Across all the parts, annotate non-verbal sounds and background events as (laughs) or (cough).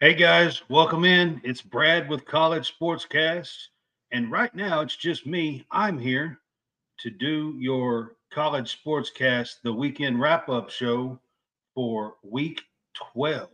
Hey guys, welcome in. It's Brad with College Sportscast. And right now it's just me. I'm here to do your College Sportscast, the weekend wrap up show for week 12.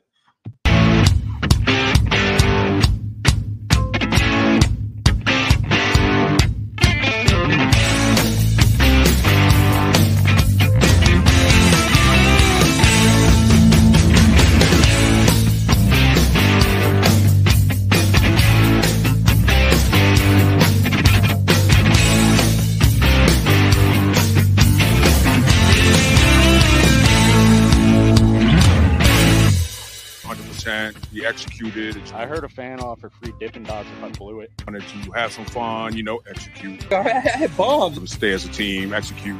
Executed. I heard a fan offer free Dippin' Dots if I blew it. Wanted to have some fun, you know, execute. I had bombs. Stay as a team, execute,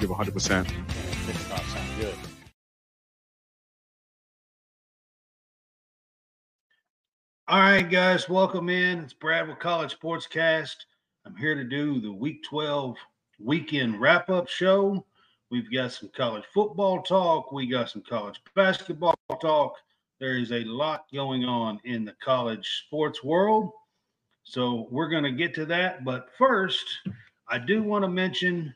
give 100%. Dippin' Dots sound good. All right, guys, welcome in. It's Brad with College Sportscast. I'm here to do the Week 12 weekend wrap up show. We've got some college football talk, we got some college basketball talk. There is a lot going on in the college sports world. So we're going to get to that. But first, I do want to mention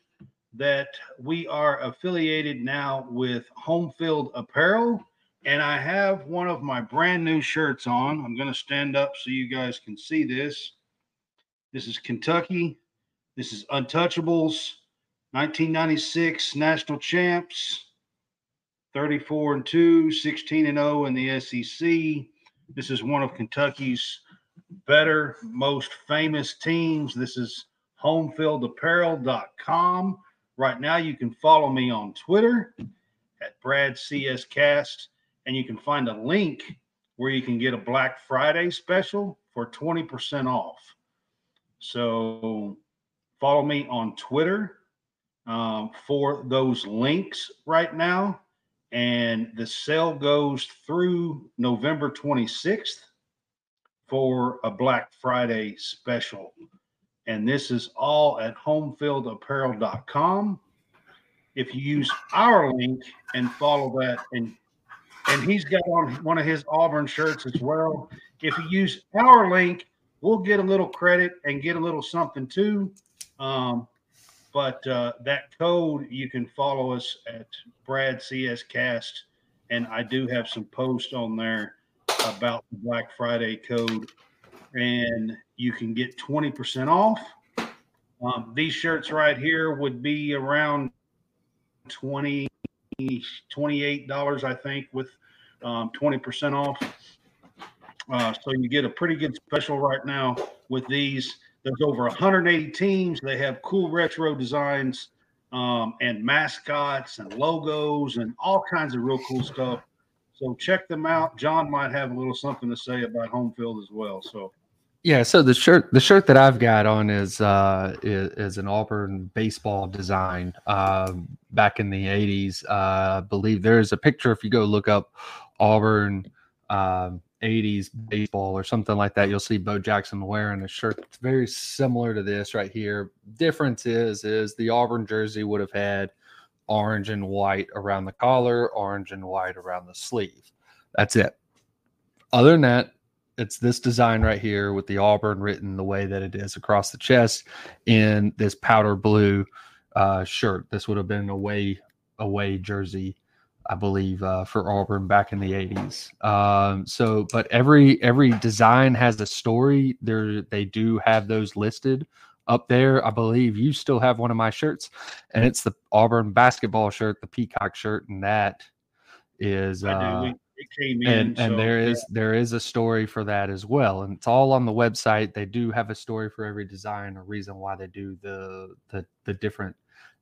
that we are affiliated now with Homefield Apparel. And I have one of my brand new shirts on. I'm going to stand up so you guys can see this. This is Kentucky. This is Untouchables, 1996 national champs, 34 and 2, 16 and 0 in the SEC. This is one of Kentucky's better, most famous teams. This is homefieldapparel.com. Right now, you can follow me on Twitter at Brad CS Cast, and you can find a link where you can get a Black Friday special for 20% off. So follow me on Twitter um, for those links right now. And the sale goes through November 26th for a Black Friday special. And this is all at homefieldapparel.com. If you use our link and follow that, and and he's got on one of his Auburn shirts as well. If you use our link, we'll get a little credit and get a little something too. Um, but uh, that code you can follow us at Brad CS Cast, and I do have some posts on there about the Black Friday code, and you can get twenty percent off. Um, these shirts right here would be around 20 $28, I think, with um, 20% off. Uh, so you get a pretty good special right now with these. There's over 180 teams. They have cool retro designs um, and mascots and logos and all kinds of real cool stuff. So check them out. John might have a little something to say about home field as well. So yeah, so the shirt the shirt that I've got on is uh is, is an Auburn baseball design um back in the 80s. Uh I believe there's a picture if you go look up Auburn um 80s baseball or something like that, you'll see Bo Jackson wearing a shirt that's very similar to this right here. Difference is is the Auburn jersey would have had orange and white around the collar, orange and white around the sleeve. That's it. Other than that, it's this design right here with the Auburn written the way that it is across the chest in this powder blue uh, shirt. This would have been a away away jersey I believe, uh, for Auburn back in the '80s. Um, so, but every every design has a story. There, they do have those listed up there. I believe you still have one of my shirts, and it's the Auburn basketball shirt, the peacock shirt, and that is. Uh, in, and so, and there is yeah. there is a story for that as well, and it's all on the website. They do have a story for every design, a reason why they do the the the different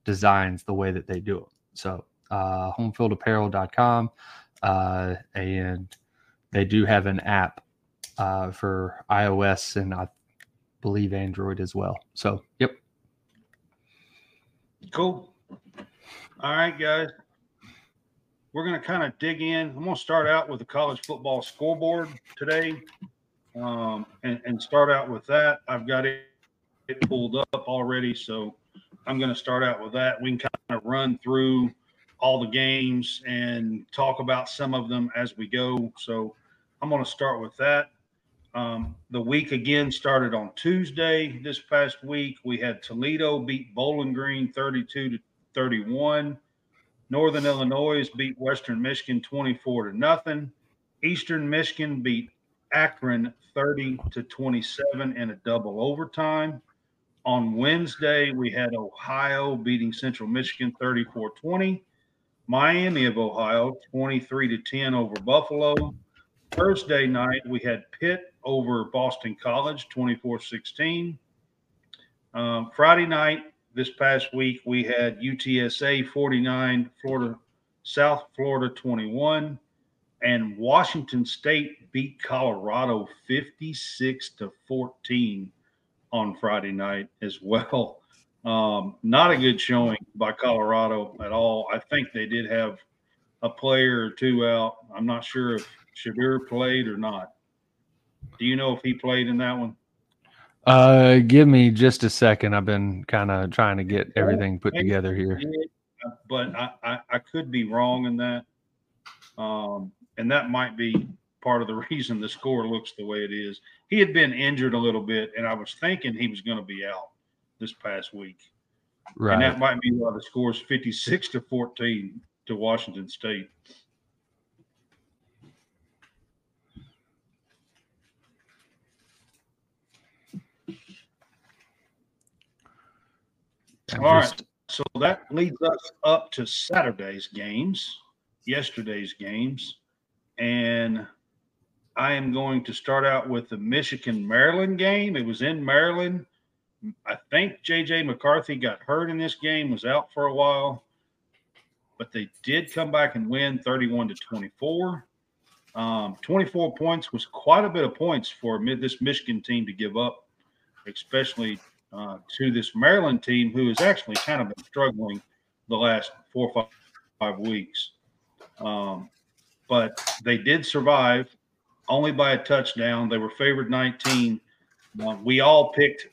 designs the way that they do them. So uh, homefieldapparel.com. Uh, and they do have an app uh, for iOS and I believe Android as well. So, yep. Cool. All right, guys. We're going to kind of dig in. I'm going to start out with the college football scoreboard today um, and, and start out with that. I've got it, it pulled up already. So I'm going to start out with that. We can kind of run through – all the games and talk about some of them as we go. So I'm going to start with that. Um, the week again started on Tuesday this past week. We had Toledo beat Bowling Green 32 to 31. Northern Illinois beat Western Michigan 24 to nothing. Eastern Michigan beat Akron 30 to 27 in a double overtime. On Wednesday, we had Ohio beating Central Michigan 34 20. Miami of Ohio 23 to 10 over Buffalo. Thursday night, we had Pitt over Boston College 24 16. Um, Friday night, this past week, we had UTSA 49, Florida, South Florida 21, and Washington State beat Colorado 56 to 14 on Friday night as (laughs) well. Um, not a good showing by Colorado at all. I think they did have a player or two out. I'm not sure if Shedeur played or not. Do you know if he played in that one? Uh, give me just a second. I've been kind of trying to get everything put together here. But I, I, I could be wrong in that. Um, and that might be part of the (laughs) reason the score looks the way it is. He had been injured a little bit, and I was thinking he was going to be out this past week. Right. And that might be why the score is 56 to 14 to Washington State. All right. So that leads us up to Saturday's games, yesterday's games. And I am going to start out with the Michigan Maryland game. It was in Maryland. I think JJ McCarthy got hurt in this game, was out for a while, but they did come back and win 31 to 24. Um, 24 points was quite a bit of points for this Michigan team to give up, especially uh, to this Maryland team who has actually kind of been struggling the last four or five, five weeks. Um, but they did survive only by a touchdown. They were favored 19. Uh, we all picked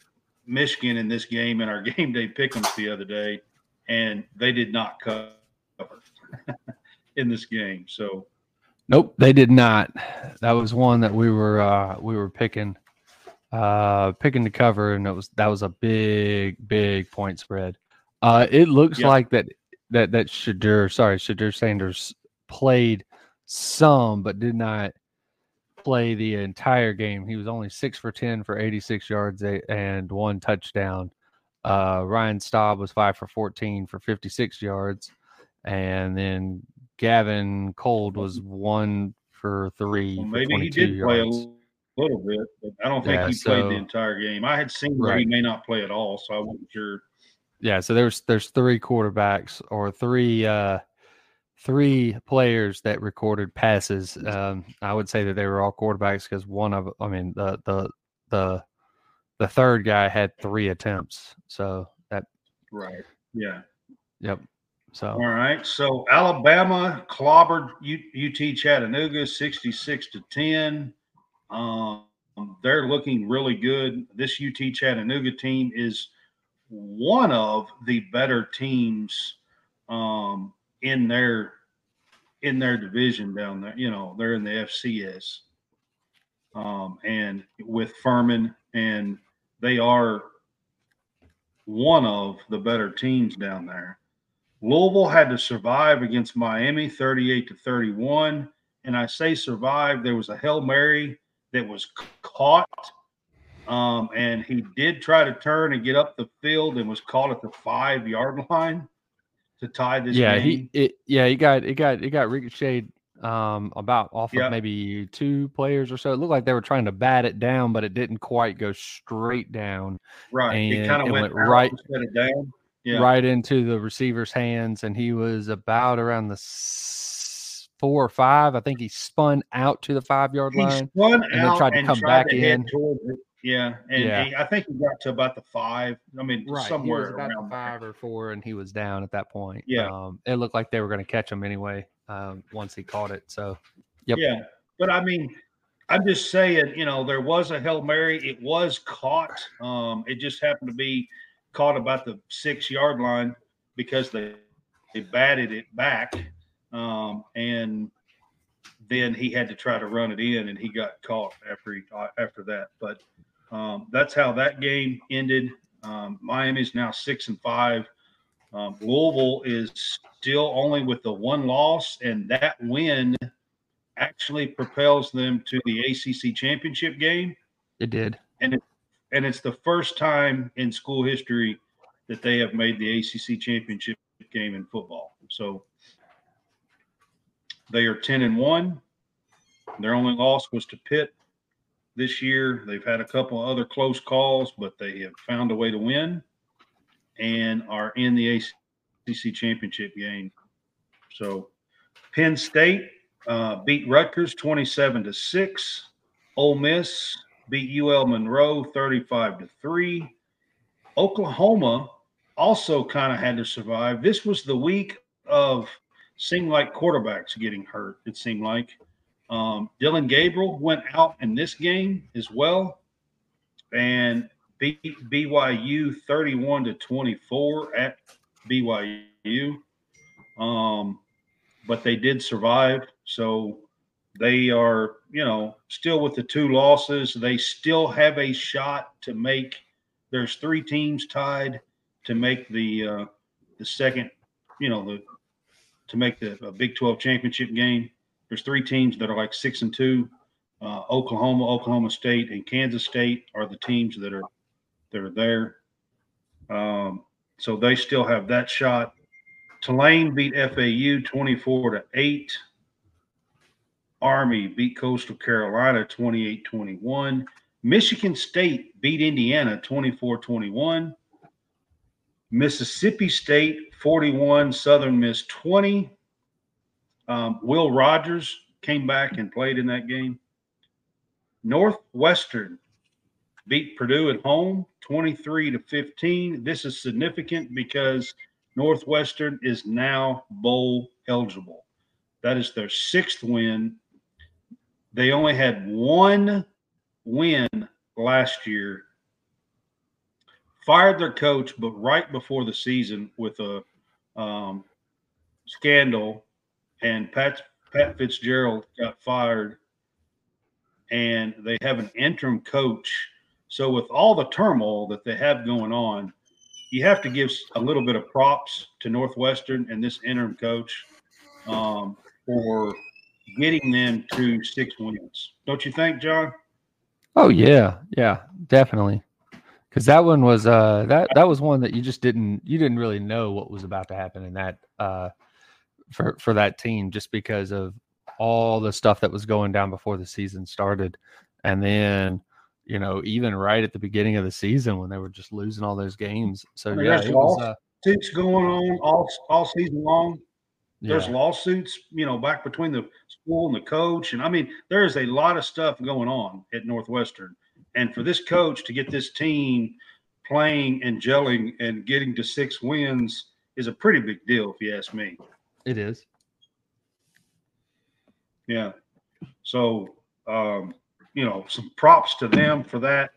Michigan in this game in our (laughs) game day pick'ems the other day, and they did not cover (laughs) in this game. So Nope, they did not. That was one that we were uh we were picking uh picking to cover and it was that was a big big point spread. Uh it looks Yeah. like that that that Shedeur, sorry, Shedeur Sanders played some but did not play the entire game. He was only 6 for 10 for 86 yards and one touchdown. Uh Ryan Staub was 5 for 14 for 56 yards and then Gavin Cold was one for three. well, for maybe he 22 did play a little bit, but I don't think Yeah, he played the entire game. I had seen where he may not play at all, so I wasn't sure. Yeah, so there's there's three quarterbacks or three uh three players that recorded passes. Um, I would say that they were all quarterbacks because one of I mean the the the the third guy had three attempts. So that Right. Yeah. yep. So All right. So Alabama clobbered U- UT Chattanooga 66 to 10. Um, they're looking really good. This UT Chattanooga team is one of the better teams um, in their in their division down there. You know, they're in the FCS. Um, and with Furman, and they are one of the better teams down there. Louisville had to survive against Miami 38 to 31. And I say survive, there was a Hail Mary that was caught. Um, and he did try to turn and get up the field and was caught at the five yard line to tie this yeah, game. he it yeah he got it got it got ricocheted um about off of maybe two players or so. It looked like they were trying to bat it down, but it didn't quite go straight down. right. It and kind of it went, went right- instead of down. Yeah. right into the receiver's hands, and he was about around the four or five. I think he spun out to the five yard He line. spun then out tried to and come tried back to in. Yeah. And Yeah. he- I think he got to about the five. I mean, was somewhere about around five or four, and he was down at that point. Yeah. um, it looked like they were going to catch him anyway um, once he caught it. So, Yep. Yeah, but I mean, I'm just saying, you know, there was a hail mary. It was caught. Um, it just happened to be caught about the six yard line because they they batted it back, um, and then he had to try to run it in, and he got caught after he uh, after that. But um, that's how that game ended. Um, Miami's now six and five. Um, Louisville is still only with the one loss, and that win actually propels them to the ACC championship game. It did. And it, and it's the first time in school history that they have made the ACC championship game in football. So they are 10 and 1. Their only loss was to Pitt this year. They've had a couple other close calls, but they have found a way to win and are in the ACC championship game. So Penn State uh, beat Rutgers 27 to 6. Ole Miss beat UL Monroe 35 to 3. Oklahoma also kind of had to survive. This was the week of seemed like quarterbacks getting hurt, it seemed like. Um, Dillon Gabriel went out in this game as well and beat BYU 31 to 24 at BYU. Um, but they did survive. So they are, you know, still with the two losses. They still have a shot to make. There's three teams tied to make the uh, the second, you know, the to make the Big 12 championship game. There's three teams that are like six and two. Uh, Oklahoma, Oklahoma State, and Kansas State are the teams that are that are there. Um, so they still have that shot. Tulane beat FAU 24 to 8. Army beat Coastal Carolina 28 21. Michigan State beat Indiana 24 21. Mississippi State 41, Southern Miss 20. Um, Will Rogers came back and played in that game. Northwestern beat Purdue at home 23 to 15. This is significant because Northwestern is now bowl eligible. That is their sixth win. They only had one win last year fired their coach, but right before the season with a um, scandal, and Pat Pat Fitzgerald got fired, and they have an interim coach. So with all the turmoil that they have going on, you have to give a little bit of props to Northwestern and this interim coach um, for getting them to six wins. Don't you think, John? Oh yeah, yeah, definitely because that one was uh that that was one that you just didn't you didn't really know what was about to happen in that uh for for that team just because of all the stuff that was going down before the season started. And then you know even right at the beginning of the season when they were just losing all those games. So mean, yeah it was, uh, lawsuits going on all all season long. There's yeah. lawsuits you know back between the school and the coach. And i mean there is a lot of stuff going on at northwestern. And for this coach to get this team playing and gelling and getting to six wins is a pretty big deal, if you ask me. It is. Yeah. So, um, you know, some props to them for that.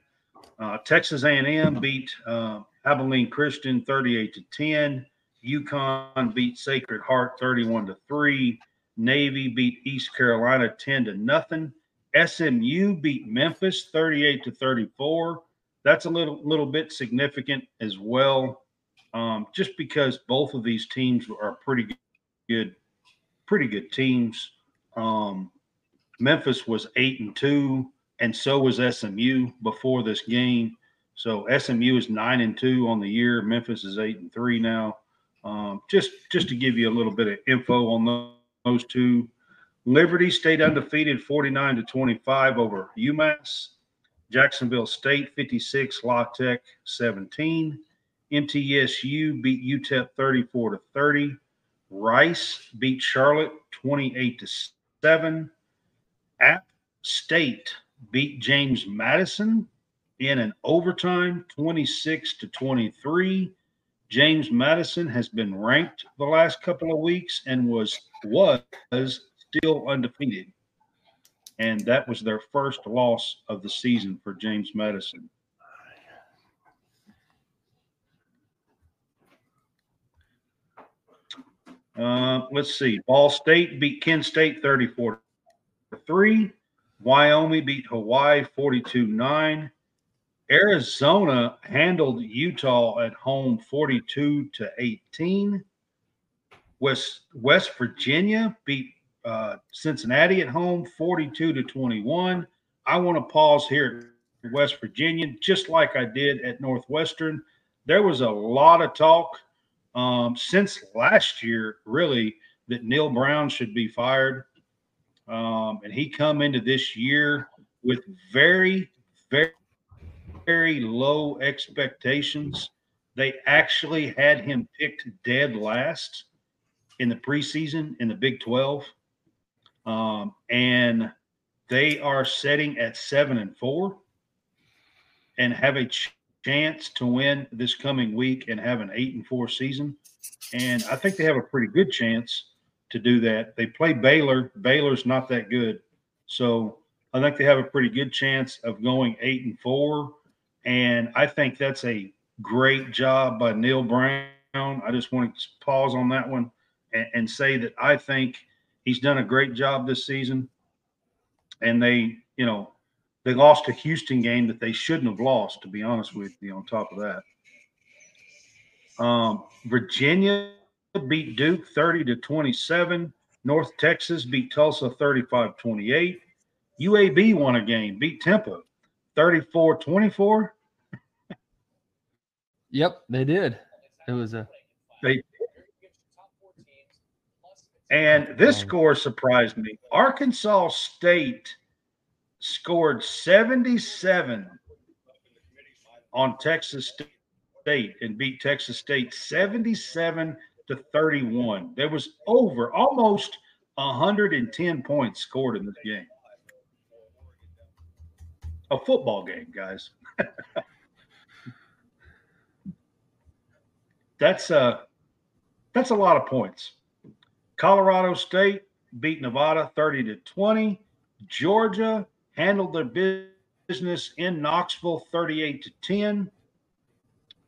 Uh, Texas A&M beat uh, Abilene Christian 38 to 10. UConn beat Sacred Heart 31 to 3. Navy beat East Carolina 10 to nothing. SMU beat Memphis 38 to 34. That's a little little bit significant as well, um, just because both of these teams are pretty good, pretty good teams. Um, Memphis was eight and two, and so was SMU before this game. So SMU is nine and two on the year. Memphis is eight and three now. Um, just just to give you a little bit of info on those two Liberty stayed undefeated 49 to 25 over UMass. Jacksonville State 56, La Tech 17. MTSU beat UTEP 34 to 30. Rice beat Charlotte 28 to 7. App State beat James Madison in an overtime 26 to 23. James Madison has been ranked the last couple of weeks and was was still undefeated. And that was their first loss of the season for James Madison. Uh, let's see. Ball State beat Kent State 34 three. Wyoming beat Hawaii 42 9. Arizona handled Utah at home 42 to 18. West West Virginia beat uh, Cincinnati at home 42 to 21. I want to pause here at West Virginia, just like I did at Northwestern. There was a lot of talk um, since last year, really, that Neal Brown should be fired. Um, and he come into this year with very, very, very low expectations. They actually had him picked dead last in the preseason in the Big 12. Um, and they are setting at seven and four and have a chance to win this coming week and have an eight and four season. And I think they have a pretty good chance to do that. They play Baylor. Baylor's not that good. So I think they have a pretty good chance of going eight and four. And I think that's a great job by Neal Brown. I just want to pause on that one and, and say that I think he's done a great job this season. And they, you know, they lost a Houston game that they shouldn't have lost, to be honest with you, on top of that. Um, Virginia beat Duke 30 to 27. North Texas beat Tulsa 35 28. UAB won a game, beat Temple 34 24. Yep, they did. It was a They and this score surprised me. Arkansas State scored 77 on Texas State and beat Texas State 77 to 31. There was over almost 110 points scored in this game. A football game, guys. (laughs) that's uh that's a lot of points. Colorado State beat Nevada 30 to 20. Georgia handled their business in Knoxville 38 to 10.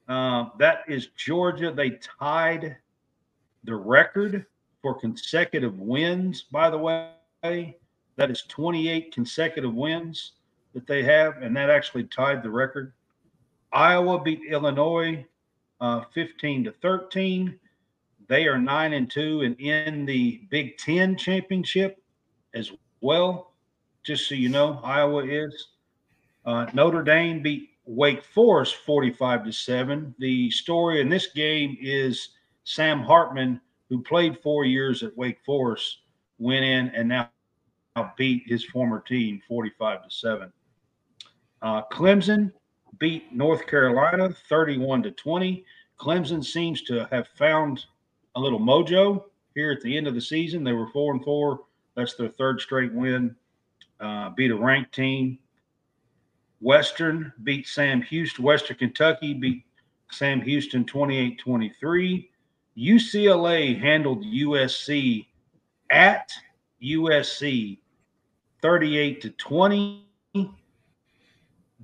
Uh, that is Georgia. They tied the record for consecutive wins, by the way. That is 28 consecutive wins that they have, and that actually tied the record. Iowa beat Illinois uh, 15 to 13. They are nine and two and in the Big Ten championship as well. Just so you know, Iowa is. Uh, Notre Dame beat Wake Forest 45 to 7. The story in this game is Sam Hartman, who played four years at Wake Forest, went in and now beat his former team 45 to 7. Uh, Clemson beat North Carolina 31 to 20. Clemson seems to have found a little mojo here at the end of the season. They were four and four. That's their third straight win. Uh, beat a ranked team. Western beat Sam Houston. Western Kentucky beat Sam Houston 28 23. UCLA handled USC at USC 38 to 20.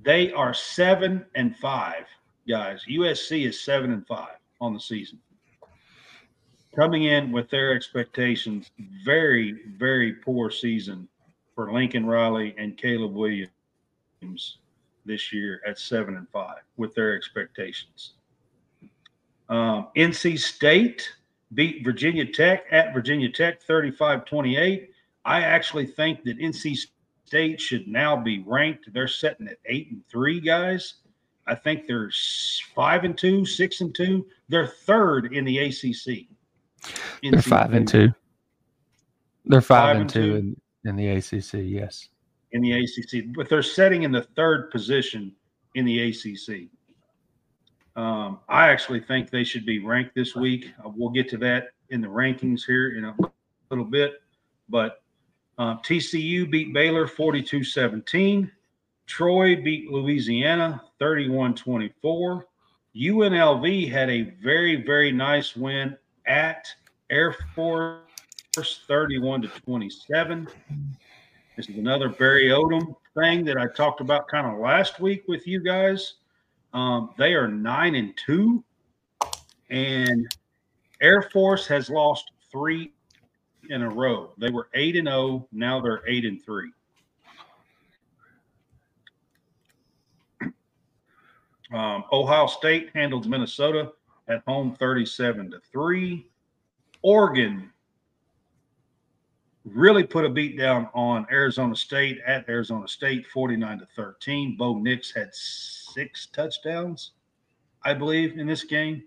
They are seven and five, guys. USC is seven and five on the season. Coming in with their expectations, very, very poor season for Lincoln Riley and Caleb Williams this year at seven and five with their expectations. Um, NC State beat Virginia Tech at Virginia Tech 35 28. I actually think that NC State should now be ranked. They're sitting at eight and three, guys. I think they're five and two, six and two. They're third in the ACC. they're five and two. They're five, Five and and two two. In, the ACC. Yes. in the ACC, but they're setting in the third position in the ACC. Um, I actually think they should be ranked this week. Uh, we'll get to that in the rankings here in a little bit. But uh, TCU beat Baylor 42 17. Troy beat Louisiana 31 24. UNLV had a very, very nice win at Air Force 31 to 27. This is another Barry Odom thing that I talked about kind of last week with you guys. Um, they are nine and two, and Air Force has lost three in a row. They were eight and zero. Now they're eight and three. (clears throat) Um, Ohio State handled Minnesota at home 37 to 3. Oregon really put a beat down on Arizona State at Arizona State 49 to 13. Bo Nix had six touchdowns, I believe, in this game.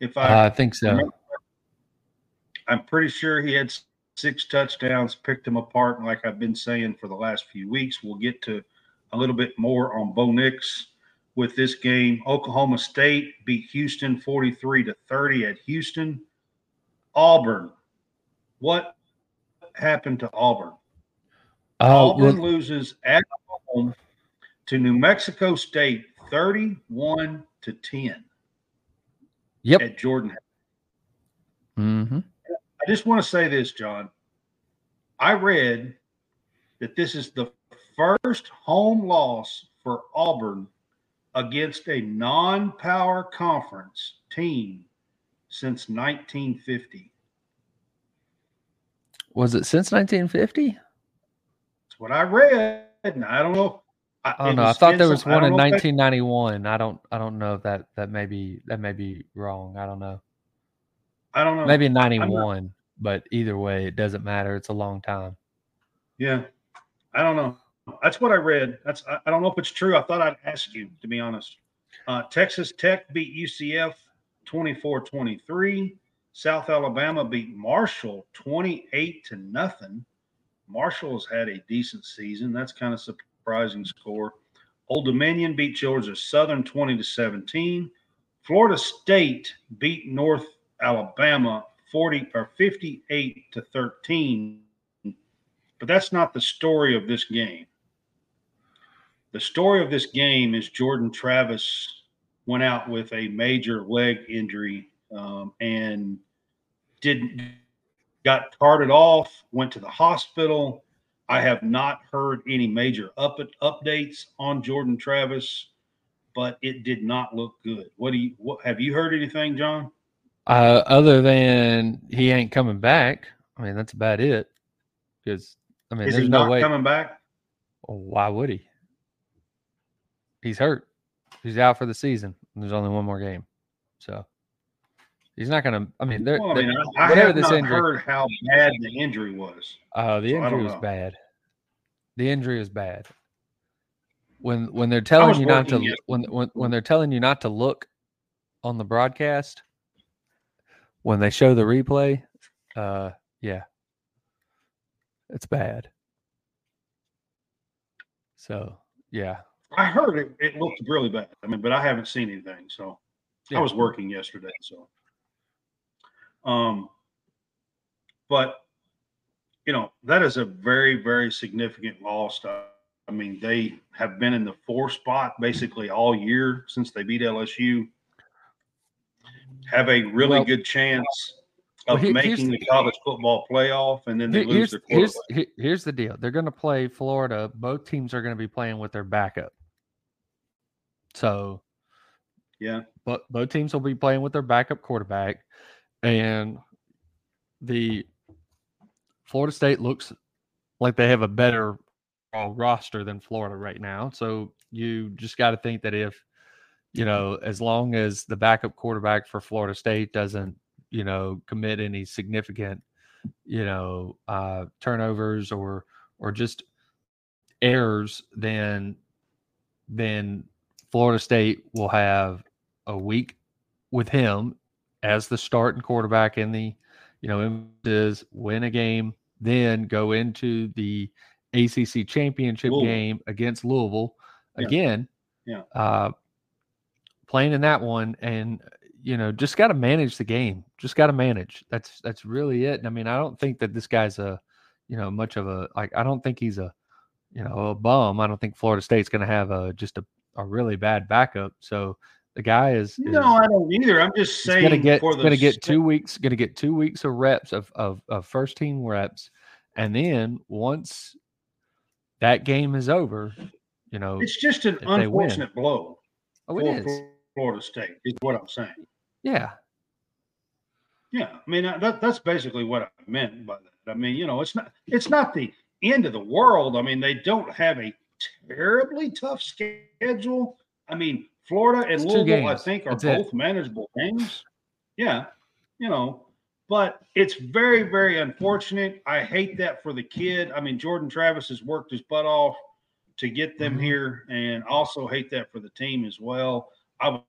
If I, Uh, I think so. remember- I'm pretty sure he had six touchdowns, picked him apart. And like I've been saying for the last few weeks, we'll get to a little bit more on Bo Nix with this game. Oklahoma State beat Houston 43 to 30 at Houston. Auburn. What happened to Auburn? Oh, Auburn well, loses at home to New Mexico State 31 to 10 yep. at Jordan. hmm I just want to say this, John. I read that this is the first home loss for Auburn against a non power conference team since 1950. Was it since 1950? That's what I read. And I don't know. I it don't know. I thought there was some- one in know that- 1991. I don't. I don't know if that that may be that may be wrong. I don't know. I don't know. Maybe 91, but either way, it doesn't matter. It's a long time. Yeah. I don't know. That's what I read. That's I, I don't know if it's true. I thought I'd ask you, to be honest. Uh, Texas Tech beat UCF 24-23. South Alabama beat Marshall 28 to nothing. Marshall has had a decent season. That's kind of surprising score. Old Dominion beat Georgia Southern 20 to 17. Florida State beat North Alabama 40 or 58 to 13. But that's not the story of this game. The story of this game is Jordan Travis went out with a major leg injury um, and didn't got carted off, went to the hospital. I have not heard any major up updates on Jordan Travis, but it did not look good. What do you what have you heard anything, John? Uh, other than he ain't coming back. I mean, that's about it. Because I mean, Is there's he no not way. coming back? Well, why would he? He's hurt. He's out for the season. There's only one more game, so he's not gonna. I mean, they're, Well, I they're- I, I whatever have this not injury- heard how bad the injury was. Oh, the injury don't was know. bad. The injury was bad. When when they're telling you not to when when when they're telling you not to look on the broadcast, when they show the replay, uh, yeah, it's bad. So yeah, I heard it, it looked really bad. I mean, but I haven't seen anything. So Yeah. I was working yesterday. So, um, but you know, that is a very, very significant loss. Uh, I mean, they have been in the four spot basically all year since they beat LSU. Have a really Well- good chance of here's making the- the college football playoff, and then they Here- lose here's their quarterback. he- here's the deal. They're going to play Florida. Both teams are going to be playing with their backup. So Yeah, but both teams will be playing with their backup quarterback, and the Florida State looks like they have a better roster than Florida right now. So you just got to think that if you know, as long as the backup quarterback for Florida State doesn't, you know, commit any significant, you know, uh, turnovers or or just errors, then then Florida State will have a week with him as the starting quarterback in the, you know, is win a game, then go into the ACC championship Louisville. game against Louisville Yeah. again. Yeah. Uh, playing in that one, and you know, just got to manage the game. Just got to manage. That's that's really it. And I mean, I don't think that this guy's a, you know, much of a like. I don't think he's a, you know, a bum. I don't think Florida State's going to have a just a, a really bad backup. So the guy is, is no, I don't either. I'm just saying gonna get for gonna get two weeks gonna get two weeks of reps of, of of first team reps and then once that game is over you know It's just an they win. unfortunate blow oh for it is Florida State. Is what I'm saying. yeah Yeah, I mean that, that's basically what I meant by that. I mean, you know, it's not it's not the end of the world. I mean, they don't have a terribly tough schedule. I mean, Florida and It's Louisville, I think, are That's it. both manageable games. Yeah, you know, but it's very, very unfortunate. I hate that for the kid. I mean, Jordan Travis has worked his butt off to get them Mhm. here, and also hate that for the team as well. I would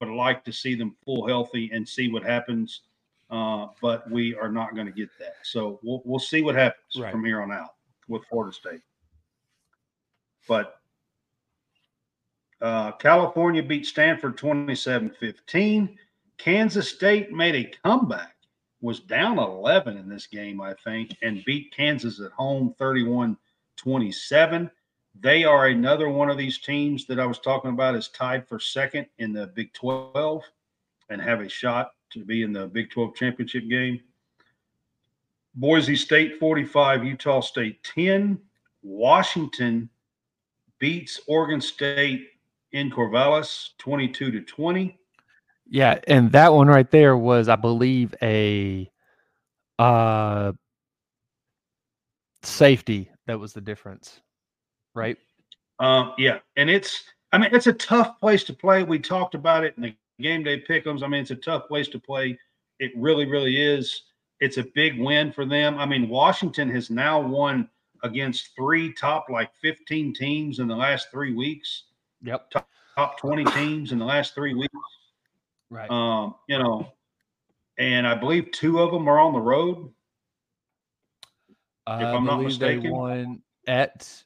would like to see them full healthy and see what happens. Uh, but we are not going to get that. So we'll, we'll see what happens Right. from here on out with Florida State. But uh, California beat Stanford 27 15. Kansas State made a comeback, was down 11 in this game, I think, and beat Kansas at home 31 27. They are another one of these teams that I was talking about is tied for second in the Big 12 and have a shot to be in the Big 12 championship game. Boise State 45, Utah State 10. Washington beats Oregon State in Corvallis 22 to 20. Yeah, and that one right there was, I believe, a uh safety that was the difference, right? Um, yeah, and it's I mean it's a tough place to play. We talked about it in the game day pickums. I mean it's a tough place to play. It really, really is. It's a big win for them. I mean Washington has now won against three top like 15 teams in the last three weeks, Yep. top 20 teams in the last three weeks. Right. Um, you know, and I believe two of them are on the road. I I'm not believe they mistaken. won at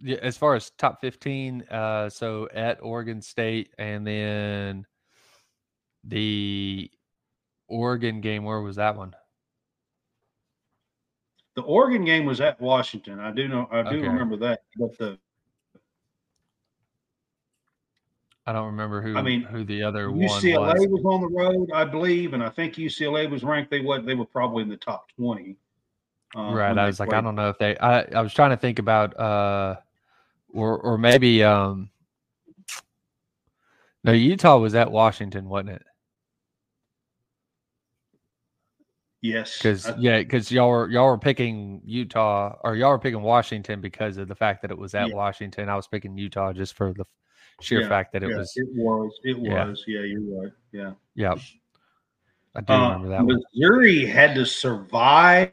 yeah, as far as top 15 uh so at Oregon State and then the Oregon game where was that one? The Oregon game was at Washington. I do know I do Okay. remember that. But the I don't remember who I mean, who the other one UCLA was. was. on the road, I believe, and I think UCLA was ranked. They what they were probably in the top twenty. uh, right. I was like, I don't know if they I, I was trying to think about uh or or maybe um no Utah was at Washington, wasn't it? Yes, Because yeah, because y'all were y'all were picking Utah or y'all were picking Washington because of the fact that it was at Yeah. Washington. I was picking Utah just for the sheer Yeah, fact that it yeah, was. it was. It was. Yeah, you're right. Yeah. Yep. I do Uh, remember that one. Missouri had to survive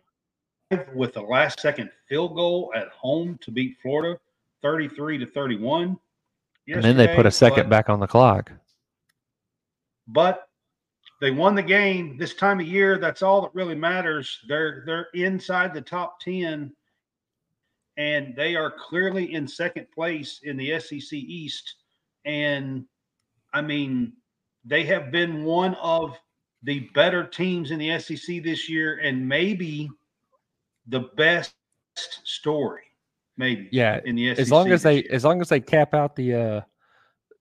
with a last second field goal at home to beat Florida 33 to 31. And then they put a second but- back on the clock. but they won the game this time of year that's all that really matters they're they're inside the top 10 and they are clearly in second place in the SEC East and I mean they have been one of the better teams in the SEC this year and maybe the best story maybe Yeah, in the SEC as long as they year. as long as they cap out the uh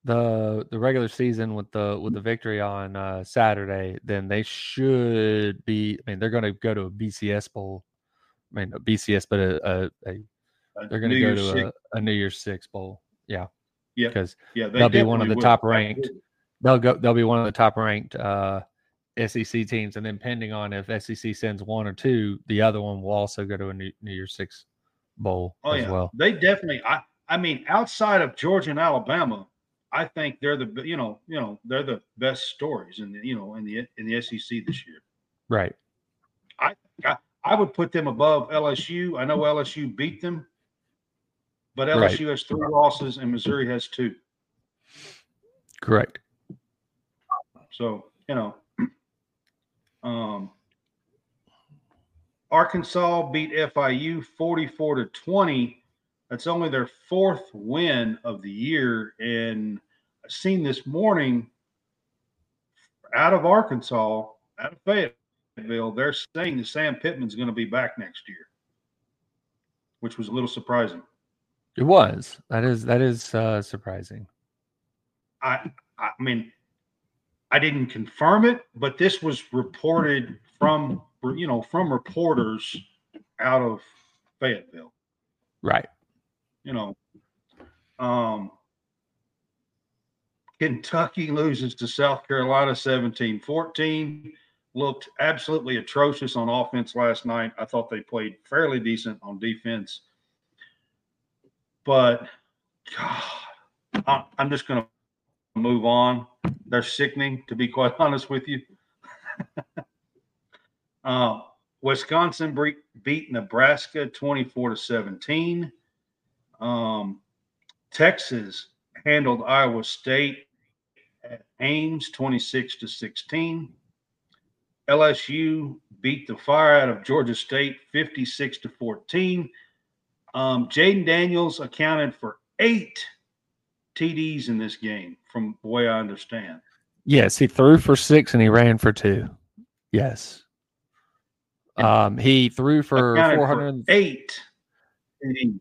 the the regular season with the with the victory on uh Saturday, then they should be. I mean, they're going to go to a BCS bowl. I mean, a BCS, but a, a, a they're going to go to a, a New Year's Six bowl. Yeah, Yeah. because yeah they they'll be one of the will. top ranked. they'll go. They'll be one of the top ranked uh SEC teams, and then depending on if SEC sends one or two, the other one will also go to a New, New Year's Six bowl Oh as yeah, well. they definitely. I I mean, outside of Georgia and Alabama, I think they're the you know you know they're the best stories in the you know in the in the SEC this year. Right. I I would put them above LSU. I know LSU beat them, but Right. LSU has three losses and Missouri has two. Correct. So you know, (clears throat) um, Arkansas beat FIU forty-four to twenty. That's only their fourth win of the year, and I seen this morning out of Arkansas, out of Fayetteville, they're saying that Sam Pittman's going to be back next year, which was a little surprising. It was. That is that is uh surprising. I I mean, I didn't confirm it, but this was reported from you know from reporters out of Fayetteville. Right. You know, um, Kentucky loses to South Carolina 17 14. Looked absolutely atrocious on offense last night. I thought they played fairly decent on defense. But, God, I'm just going to move on. They're sickening, to be quite (laughs) honest with you. (laughs) uh, Wisconsin beat Nebraska 24 to 17. Um, Texas handled Iowa State at Ames 26 to 16. LSU beat the fire out of Georgia State 56 to 14. Um, Jayden Daniels accounted for eight TDs in this game, from the way I understand. Yes, he threw for six and he ran for two. Yes. Um, he threw for Accounted 400 eight TDs.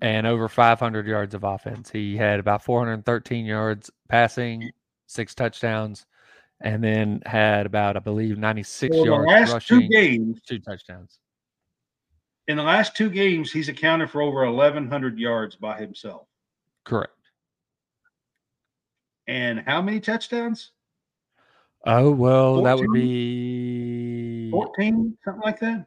and over 500 yards of offense. He had about 413 yards passing, six touchdowns, and then had about, I believe, 96 So the yards last two rushing, games, two touchdowns. In the last two games, he's accounted for over 1,100 yards by himself. Correct. And how many touchdowns? Oh, well, that would be 14, something like that.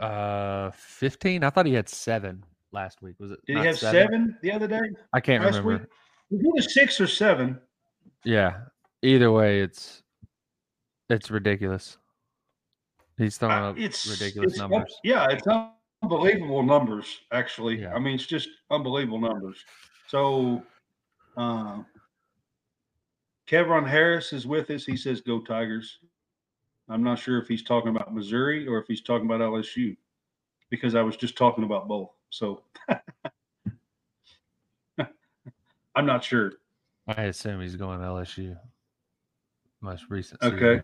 uh 15. I thought he had seven last week. Was it? Did he have seven? the other day? I can't last remember. week? Was it six or seven? Yeah. Either way, it's it's ridiculous. He's throwing up it's ridiculous it's numbers. yeah, it's unbelievable numbers. Actually, Yeah. I mean, it's just unbelievable numbers. So, uh, Kevron Harris is with us. He says, "Go Tigers." I'm not sure if he's talking about Missouri or if he's talking about LSU, because I was just talking about both. So, (laughs) I'm not sure. I assume he's going LSU. Most recent. Okay.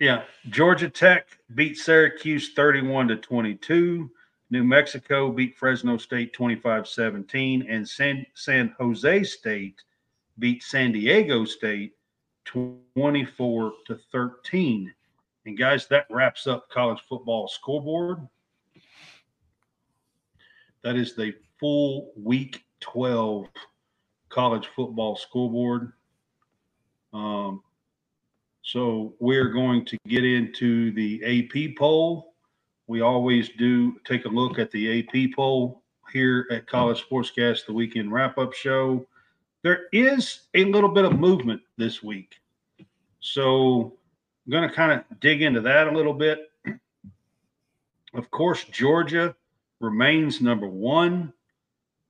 Yeah, Georgia Tech beat Syracuse 31 to 22. New Mexico beat Fresno State 25-17 and San San Jose State beat San Diego State 24 to 13. And guys, that wraps up college football scoreboard. That is the full week 12 college football scoreboard. Um, so we're going to get into the AP poll. We always do take a look at the AP poll here at College Sportscast, the weekend wrap up show. There is a little bit of movement this week. So I'm going to kind of dig into that a little bit. Of course, Georgia remains number one.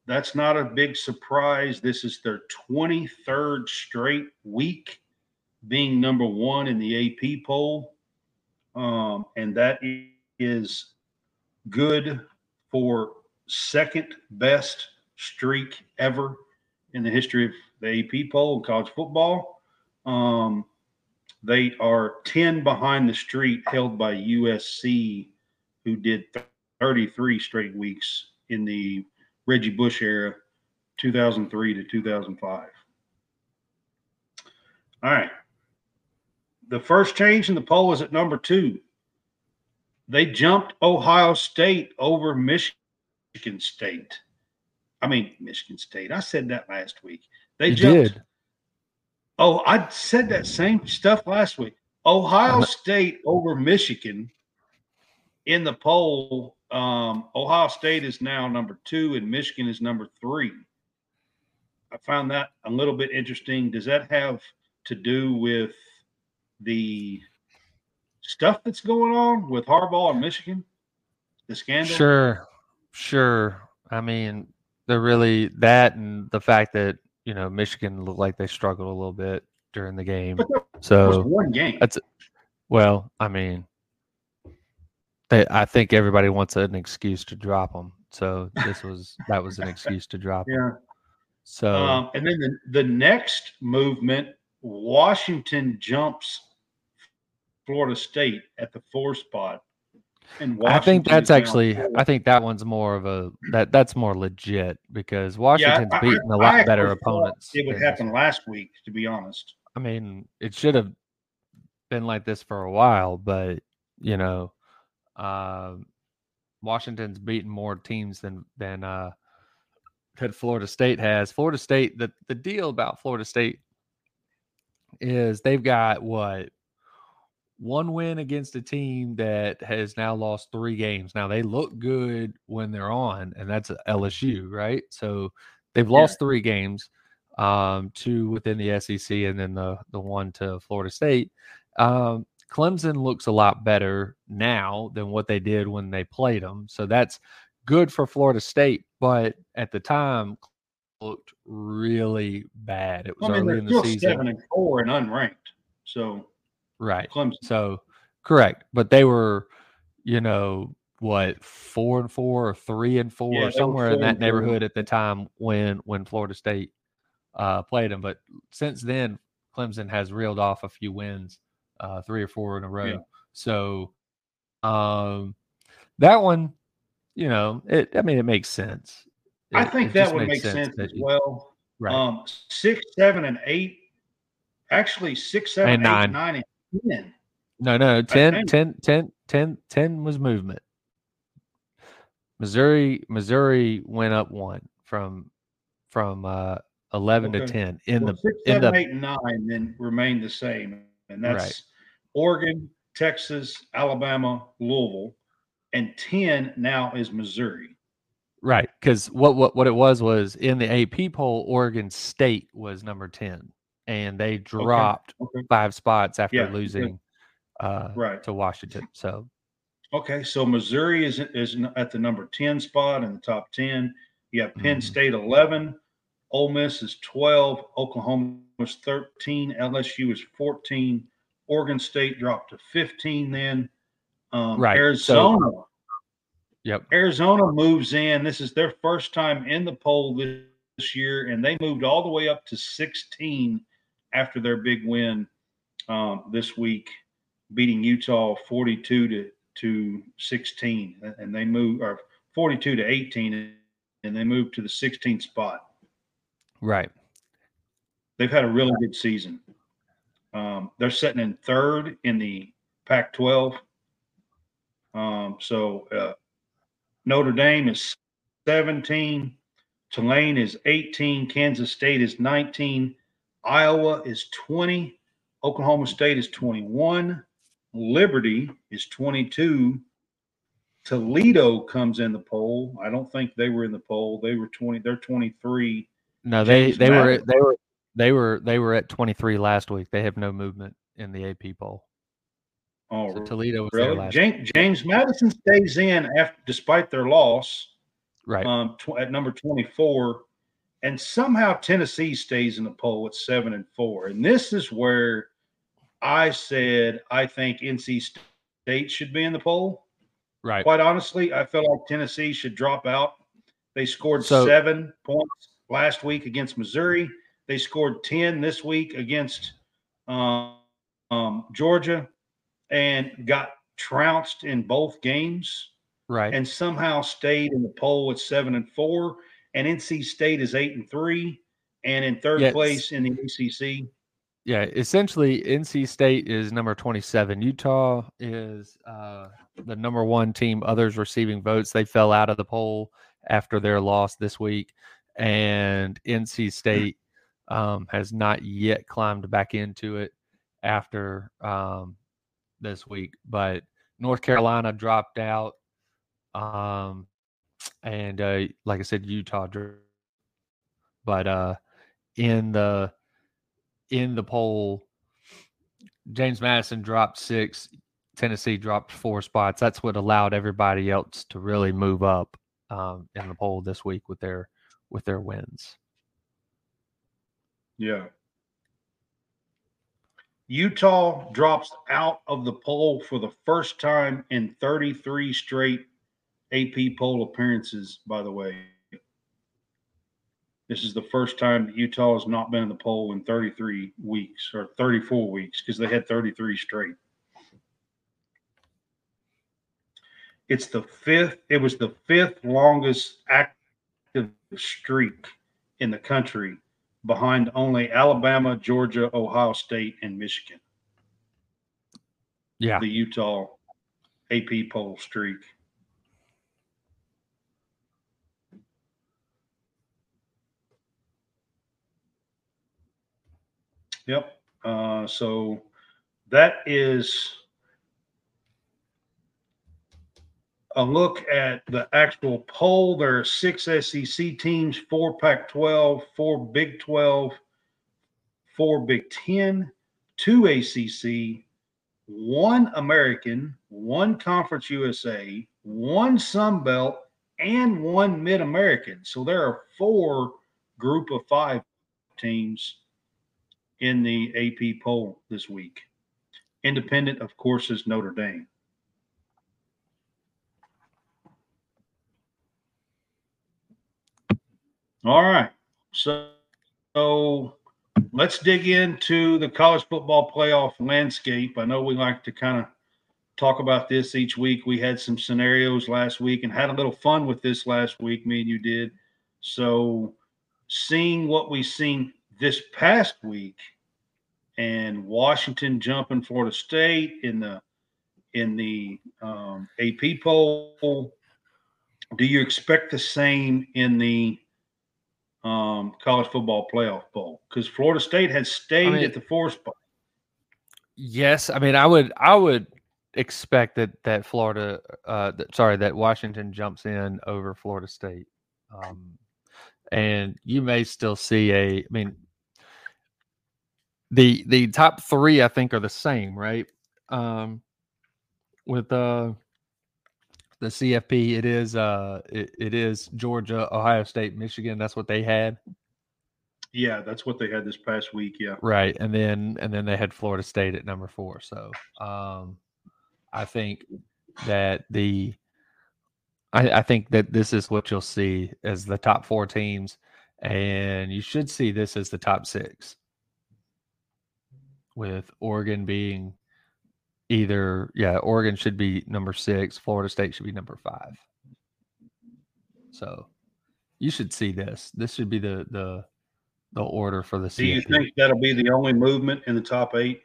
That's not a big surprise. This is their 23rd straight week being number one in the AP poll. Um, and that is good for second best streak ever in the history of the AP poll in college football. Um, they are 10 behind the street held by USC, who did 33 straight weeks in the Reggie Bush era, 2003 to 2005. All right. The first change in the poll is at number two. They jumped Ohio State over Michigan State. I mean, Michigan State. I said that last week. They You jumped. did. Oh, I said that same stuff last week. Ohio State over Michigan in the poll. Um, Ohio State is now number two, and Michigan is number three. I found that a little bit interesting. Does that have to do with the stuff that's going on with Harbaugh and Michigan? The scandal? Sure, sure. I mean, they're really that, and the fact that you know Michigan looked like they struggled a little bit during the game. But there was So, one game. that's well, I mean, they, I think everybody wants an excuse to drop them. So this (laughs) was that was an excuse to drop. Yeah. So Um, and then the, the next movement, Washington jumps Florida State at the four spot. And I think that's actually four. I think that one's more of a that that's more legit because Washington's I- I- beaten a lot better opponents. It would happen last week, to be honest. I mean, it should have been like this for a while, but you know, um, Washington's beaten more teams than than uh, that Florida State has. Florida State, the, the deal about Florida State is they've got what one win against a team that has now lost three games. Now they look good when they're on, and that's LSU, right? So they've lost yeah. three games, um, two within the SEC, and then the the one to Florida State. Um, Clemson looks a lot better now than what they did when they played them. So that's good for Florida State, but at the time looked really bad. It was I mean, early in the season. Seven and four and unranked. So right. Clemson. So correct. But they were, you know, what, four and four or three and four yeah, or somewhere in that neighborhood at the time when when Florida State uh played them. But since then, Clemson has reeled off a few wins, uh, three or four in a row. Yeah. So um that one you know, it. I mean, it makes sense. It, I think that would make sense, sense as well. Right. Um, six, seven, and eight. Actually, six, seven, and eight, nine. nine, and ten. No, no, 10, 10, 10, 10, 10 was movement. Missouri, Missouri went up one from from uh, eleven okay. to ten in well, the six, in seven, the, eight, and nine then remained the same, and that's right. Oregon, Texas, Alabama, Louisville and 10 now is Missouri. Right. Because what, what, what it was was in the AP poll, Oregon State was number 10, and they dropped okay. Okay. five spots after yeah. losing uh, right. to Washington. So, okay. So Missouri is, is at the number 10 spot in the top 10. You have Penn mm-hmm. State 11, Ole Miss is 12, Oklahoma was 13, LSU is 14, Oregon State dropped to 15 then. Um, right. Arizona. So, yep. Arizona moves in. This is their first time in the poll this, this year, and they moved all the way up to 16 after their big win um, this week, beating Utah 42 to to 16, and they moved or 42 to 18, and they moved to the 16th spot. Right. They've had a really good season. Um, they're sitting in third in the Pac-12 um, so uh, Notre Dame is 17, Tulane is 18, Kansas State is 19, Iowa is 20, Oklahoma State is 21, Liberty is 22. Toledo comes in the poll. I don't think they were in the poll. They were 20. They're 23. No, they James they were they were they were they were at 23 last week. They have no movement in the AP poll. Oh, so Toledo was really? James, James, Madison stays in after, despite their loss, right? Um, tw- at number twenty-four, and somehow Tennessee stays in the poll at seven and four. And this is where I said I think NC State should be in the poll. Right. Quite honestly, I feel like Tennessee should drop out. They scored so, seven points last week against Missouri. They scored ten this week against um, um, Georgia and got trounced in both games. Right. And somehow stayed in the poll at seven and four. And NC State is eight and three and in third yes. place in the ACC. Yeah, essentially NC State is number 27. Utah is uh, the number one team, others receiving votes. They fell out of the poll after their loss this week. And NC State um, has not yet climbed back into it after um, this week, but North Carolina dropped out. Um, and uh, like I said, Utah, but uh, in the in the poll, James Madison dropped six. Tennessee dropped four spots. That's what allowed everybody else to really move up um, in the poll this week with their with their wins. Yeah, Utah drops out of the poll for the first time in 33 straight AP poll appearances, by the way. This is the first time that Utah has not been in the poll in 33 weeks or 34 weeks because they had 33 straight. It's the fifth, it was the fifth longest active streak in the country behind only Alabama, Georgia, Ohio State, and Michigan. Yeah. The Utah AP poll streak. Yep. Uh, so that is a look at the actual poll. There are six SEC teams, four Pac 12, four Big 12, four Big 10, two ACC, one American, one Conference USA, one Sun Belt, and one Mid American. So there are four group of five teams in the AP poll this week. Independent, of course, is Notre Dame. All right. So, so let's dig into the college football playoff landscape. I know we like to kind of talk about this each week. We had some scenarios last week and had a little fun with this last week. Me and you did. So, seeing what we've seen this past week and Washington jumping Florida State in the in the um, AP poll, do you expect the same in the um, college football playoff poll? Because Florida State has stayed I mean, at the four spot. Yes, I mean I would I would expect that that Florida, uh, that, sorry, that Washington jumps in over Florida State. Um, and you may still see a. I mean, the the top three I think are the same, right? Um, with uh the CFP, it is uh it, it is Georgia, Ohio State, Michigan. That's what they had. Yeah, that's what they had this past week. Yeah, right. And then and then they had Florida State at number four. So um, I think that the I, I think that this is what you'll see as the top four teams, and you should see this as the top six, with Oregon being either yeah, Oregon should be number six, Florida State should be number five. So you should see this. This should be the the the order for the. Season. Do you think that'll be the only movement in the top eight?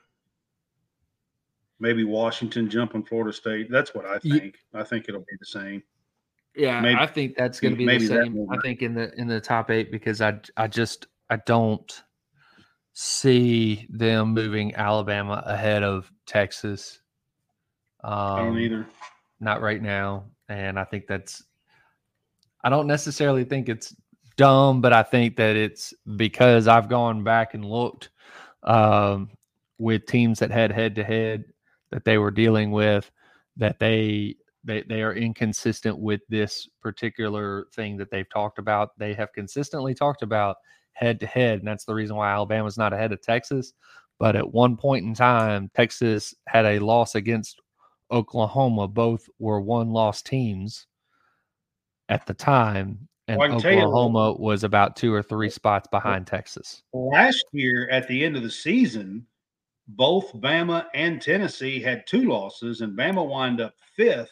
Maybe Washington jumping Florida State. That's what I think. I think it'll be the same. Yeah, maybe, I think that's going to be the same. I think in the in the top eight because I I just I don't see them moving Alabama ahead of Texas. Um, I don't um, either. Not right now, and I think that's. I don't necessarily think it's dumb, but I think that it's because I've gone back and looked um, with teams that had head to head that they were dealing with that they they they are inconsistent with this particular thing that they've talked about. They have consistently talked about head to head, and that's the reason why Alabama's not ahead of Texas. But at one point in time, Texas had a loss against Oklahoma. Both were one loss teams at the time, and well, Oklahoma you, was about two or three spots behind Texas. Last year, at the end of the season, both Bama and Tennessee had two losses, and Bama wound up fifth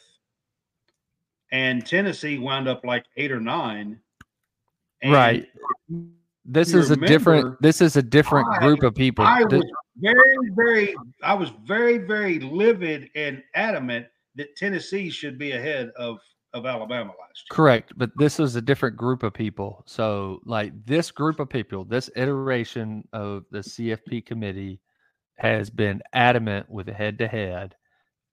and Tennessee wound up like eight or nine. And right. This is remember, a different. This is a different I, group of people. I was very, very. I was very, very livid and adamant that Tennessee should be ahead of of Alabama last year. Correct, but this is a different group of people. So, like this group of people, this iteration of the CFP committee has been adamant with a head to head,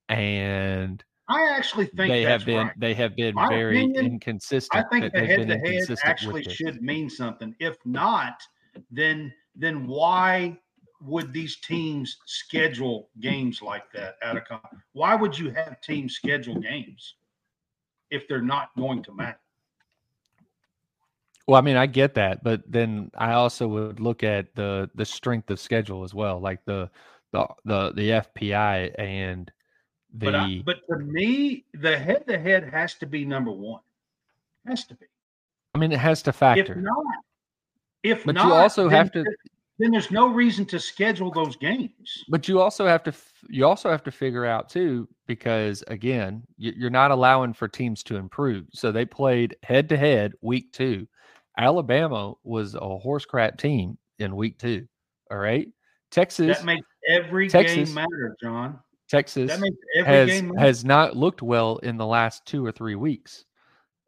and I actually think they have been right. they have been My very opinion, inconsistent. I think the head to head actually should mean something. If not, then then why would these teams schedule games like that out of why would you have teams schedule games if they're not going to matter? Well, I mean, I get that, but then I also would look at the the strength of schedule as well, like the the the the FPI and the, but I, but to me, the head to head has to be number one. Has to be. I mean, it has to factor. If not, if but not, you also have to. Then there's no reason to schedule those games. But you also have to. You also have to figure out too, because again, you're not allowing for teams to improve. So they played head to head week two. Alabama was a horse crap team in week two. All right, Texas. That makes every Texas, game matter, John. Texas has has not looked well in the last two or three weeks,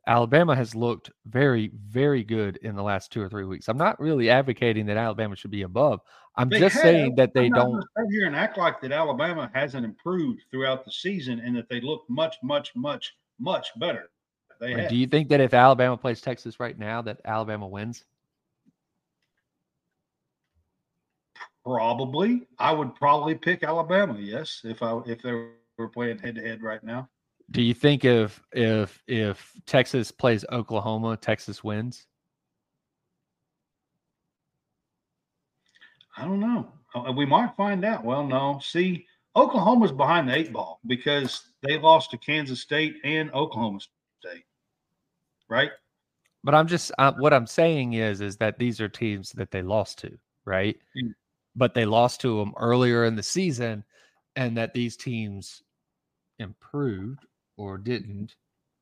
Alabama has looked very, very good in the last two or three weeks. I'm not really advocating that Alabama should be above. I'm They just have. saying that they I'm don't. sit here and act like that Alabama hasn't improved throughout the season and that they look much, much, much, much better. They have. Do you think that if Alabama plays Texas right now, that Alabama wins? Probably, I would probably pick Alabama. Yes, if I if they were playing head to head right now. Do you think if if if Texas plays Oklahoma, Texas wins? I don't know. Uh, We might find out. Well, no. See, Oklahoma's behind the eight ball because they lost to Kansas State and Oklahoma State, right? But I'm just uh, what I'm saying is is that these are teams that they lost to, right? But they lost to them earlier in the season, and that these teams improved or didn't.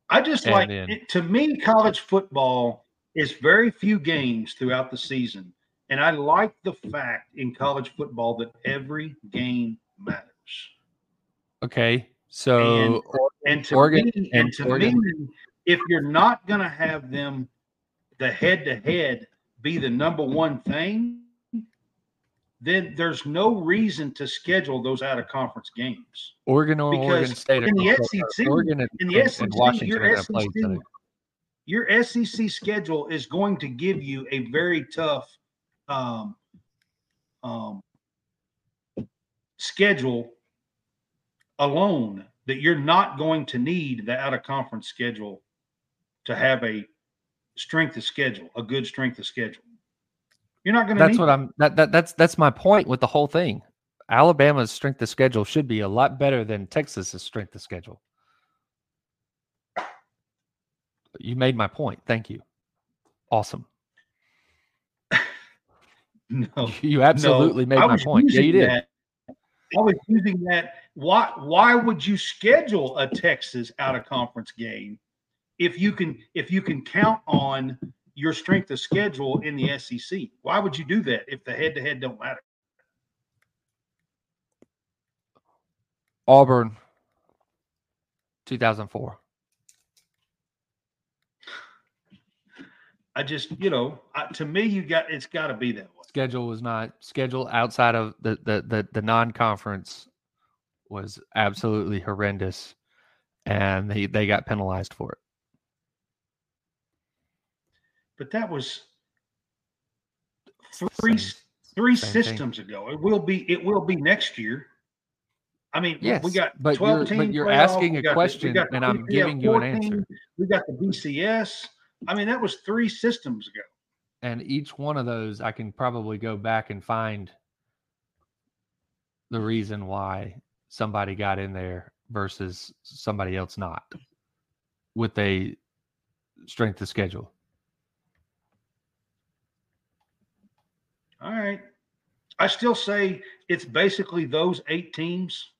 I just And like then- it, to me, college football is very few games throughout the season. And I like the fact in college football that every game matters. Okay, so And to Oregon- me, and and to Oregon- me, if you're not going to have them, the head to head be the number one thing, then there's no reason to schedule those out of conference games. Oregon or Oregon State, in the SEC Oregon and, In the SEC, your are going to play each other. SEC, your SEC schedule is going to give you a very tough um, um, schedule alone that you're not going to need the out of conference schedule to have a strength of schedule, a good strength of schedule. You're not going to That's what I'm. That, that that's that's my point with the whole thing. Alabama's strength of schedule should be a lot better than Texas's strength of schedule. You made my point. Thank you. Awesome. (laughs) no. (laughs) You absolutely No, made my point. Yeah, you did. that- I was using that. Why? Why would you schedule a Texas out of conference game if you can if you can count on your strength of schedule in the SEC? Why would you do that if the head to head don't matter? Auburn, 2004. I just you know I, to me you got it's got to be that way. Schedule was not schedule outside of the the the, the non-conference was absolutely horrendous, and they they got penalized for it. But that was three Same- three same thing. systems ago. It will be it will be next year. I mean, Yes, we got but 12 you're but you're asking a question, and I'm giving you an answer. We got the BCS. I mean, that was three systems ago. and each one of those I can probably go back and find the reason why somebody got in there versus somebody else not with a strength of schedule. All right. I still say it's basically those eight teams.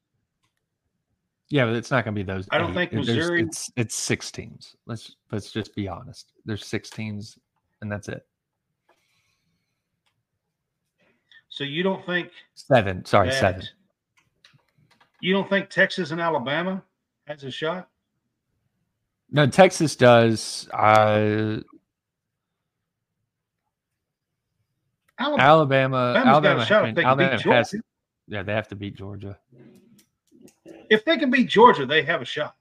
Yeah, but it's not going to be those. I don't eight. think Missouri- It's it's six teams. Let's let's just be honest. There's six teams, and that's it. So you don't think Seven. Sorry, seven. You don't think Texas and Alabama has a shot? No, Texas does. Uh, Alabama, Alabama. Alabama's Alabama. got a shot if they can beat Alabama has. Georgia. Yeah, they have to beat Georgia. If they can beat Georgia, they have a shot.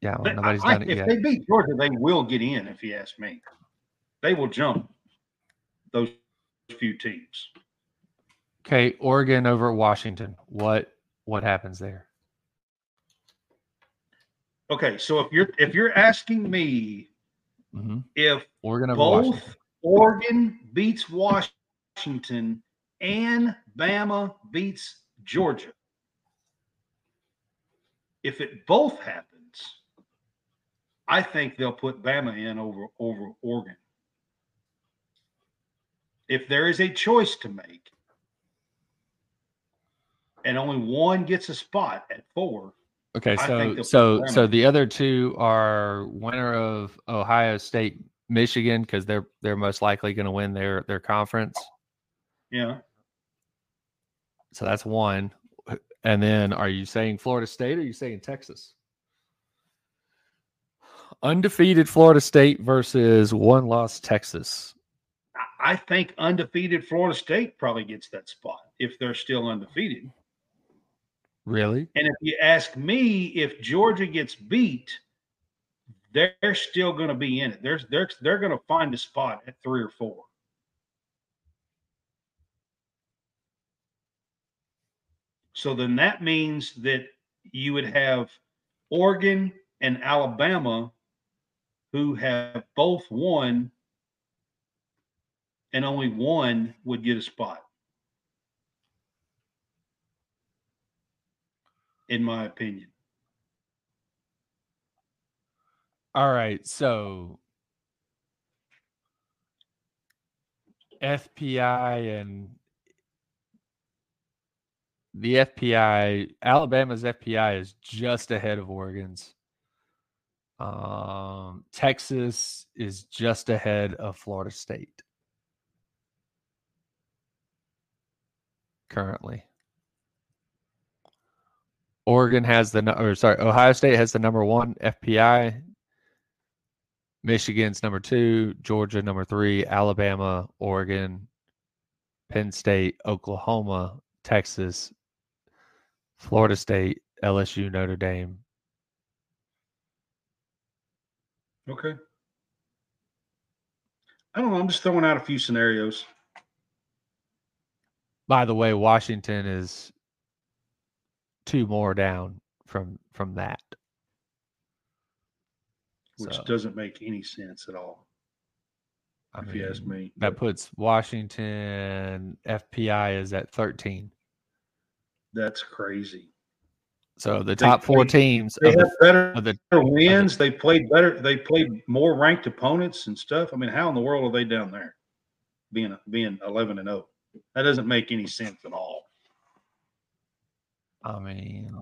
Yeah, well, nobody's I- done it if yet. they beat Georgia, they will get in. If you ask me, they will jump those few teams. Okay, Oregon over Washington. What what happens there? Okay, so if you're if you're asking me hmm if Oregon both Washington. Oregon beats Washington and Bama beats Georgia, if it both happens, I think they'll put Bama in over over Oregon. If there is a choice to make, and only one gets a spot at four, Okay, so so so the other two are winner of Ohio State, Michigan, because they're they're most likely going to win their their conference. yeah, So that's one. And then, are you saying Florida State or are you saying Texas? Undefeated Florida State versus one loss Texas. I- I think undefeated Florida State probably gets that spot if they're still undefeated. Really? And if you ask me, if Georgia gets beat, they're still going to be in it. There's they're they're going to find a spot at three or four. So then that means that you would have Oregon and Alabama who have both won and only one would get a spot. In my opinion. All right. So FPI and the FPI, Alabama's FPI is just ahead of Oregon's. Um, Texas is just ahead of Florida State currently. Oregon has the or sorry, Ohio State has the number one FPI. Michigan's number two, Georgia number three, Alabama, Oregon, Penn State, Oklahoma, Texas, Florida State, LSU, Notre Dame. Okay. I don't know. I'm just throwing out a few scenarios. By the way, Washington is two more down from from that. Which So, doesn't make any sense at all, I if you ask me. That puts Washington FPI is at 13. That's crazy. So the They top four teams They have the, better, the better wins. They played better. They played more ranked opponents and stuff. I mean, how in the world are they down there, being being 11 and 0? That doesn't make any sense at all. I mean,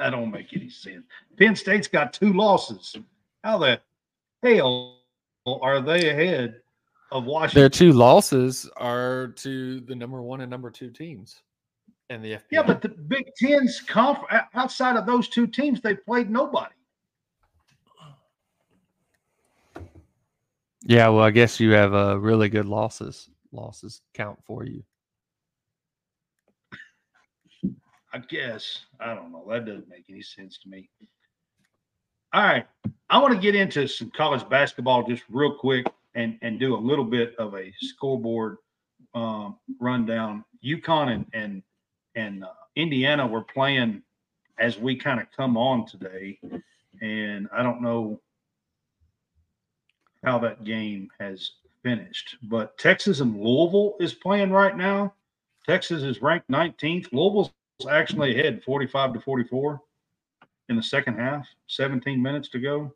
That don't make any sense. Penn State's got two losses. How the hell are they ahead of Washington? their two losses are to the number one and number two teams and the FPI. Yeah, but the Big Ten's conf- outside of those two teams, they played nobody. yeah, well, I guess you have uh, really good losses. Losses count for you. I guess. I don't know. That doesn't make any sense to me. All right. I want to get into some college basketball just real quick and, and do a little bit of a scoreboard um, rundown. UConn and and, and uh, Indiana were playing as we kind of come on today. And I don't know how that game has finished, but Texas and Louisville is playing right now. Texas is ranked 19th. Louisville's actually ahead 45 to 44 in the second half, 17 minutes to go.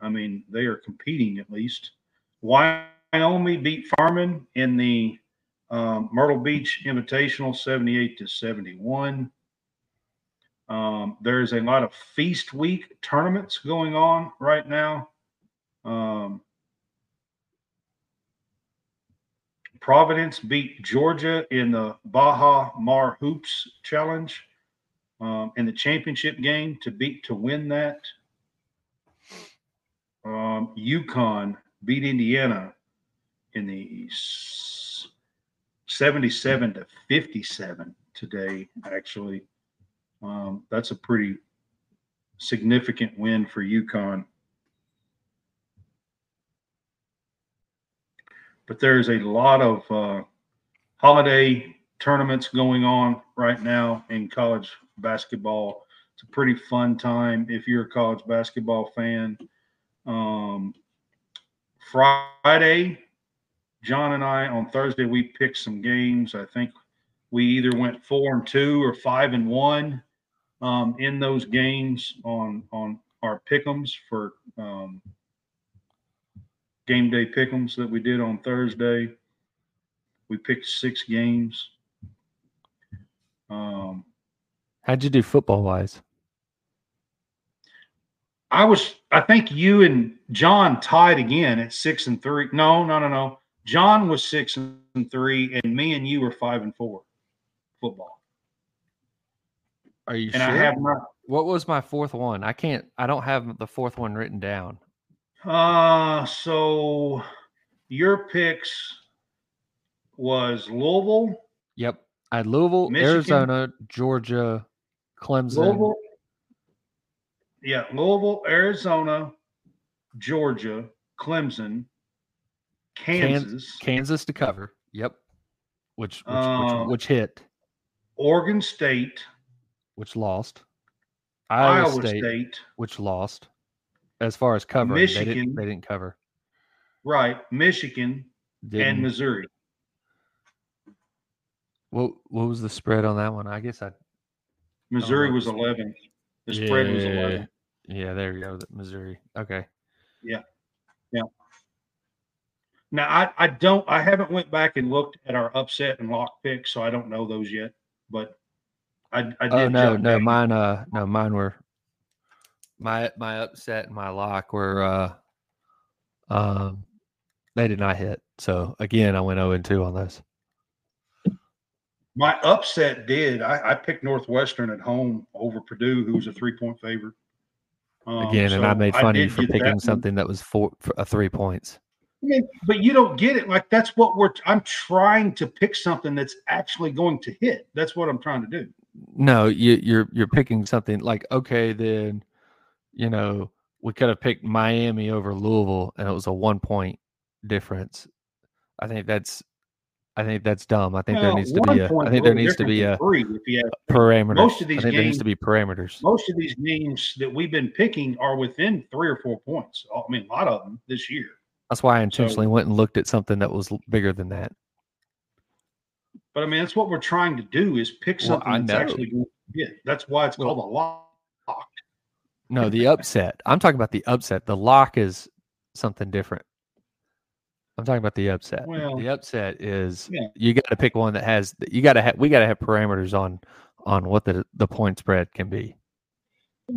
I mean, they are competing at least. Wyoming beat Furman in the um, Myrtle Beach Invitational 78 to 71. Um, there's a lot of feast week tournaments going on right now. Um, Providence beat Georgia in the Baha Mar Hoops Challenge um, in the championship game to beat to win that. Um, UConn beat Indiana in the s- 77 to 57 today, actually. Um, that's a pretty significant win for UConn. But there's a lot of uh, holiday tournaments going on right now in college basketball. It's a pretty fun time if you're a college basketball fan. Um, Friday, John and I on Thursday we picked some games. I think we either went four and two or five and one um, in those games on on our pick'ems for um, game day pick'ems that we did on Thursday. We picked six games. Um, How'd you do football wise? I was, I think you and John tied again at six and three. No, no, no, no. John was six and three, and me and you were five and four football. Are you and sure? I have not. what was my fourth one? I can't. I don't have the fourth one written down. Uh, so your picks was Louisville, Yep. I had Louisville, Michigan. Arizona, Georgia, Clemson. Louisville, yeah, Louisville, Arizona, Georgia, Clemson, Kansas, Kansas to cover. Yep. Which which, Uh, which, which hit, Oregon State, which lost. Iowa, Iowa State, State, which lost. As far as covering, they didn't Michigan. they didn't cover. right, Michigan, Didn't. and Missouri. what what was the spread on that one? I guess I Missouri was 11. The spread was 11. Yeah, there you go. Missouri. Okay. Yeah. Yeah. Now I, I don't I haven't went back and looked at our upset and lock picks, so I don't know those yet. But I, I did. Oh no, no, mine uh no, mine were my my upset and my lock were uh um they did not hit. So again, I went 0 and 2 on those. My upset did. I, I picked Northwestern at home over Purdue, who was a three point favorite. Um, Again, and I made fun of you for get that picking something that was four for, uh, three points. I mean, but you don't get it. Like that's what we're. I'm trying to pick something that's actually going to hit. That's what I'm trying to do. No, you, you're you're picking something like okay, then you know we could have picked Miami over Louisville, and it was a one point difference. I think that's I think that's dumb. I think there needs to be a. I think there needs to be a three. If you have parameters. most of I these think there needs games- to be parameters. most of these games that we've been picking are within three or four points. I mean, a lot of them this year. That's why I intentionally went and looked at something that was bigger than that. But I mean, that's what we're trying to do is pick something I that's actually to. That's why it's Well- called a lock. No, the upset. I'm talking about the upset. The lock is something different. I'm talking about the upset. Well, the upset is yeah. you got to pick one that has you got to have we got to have parameters on on what the the point spread can be.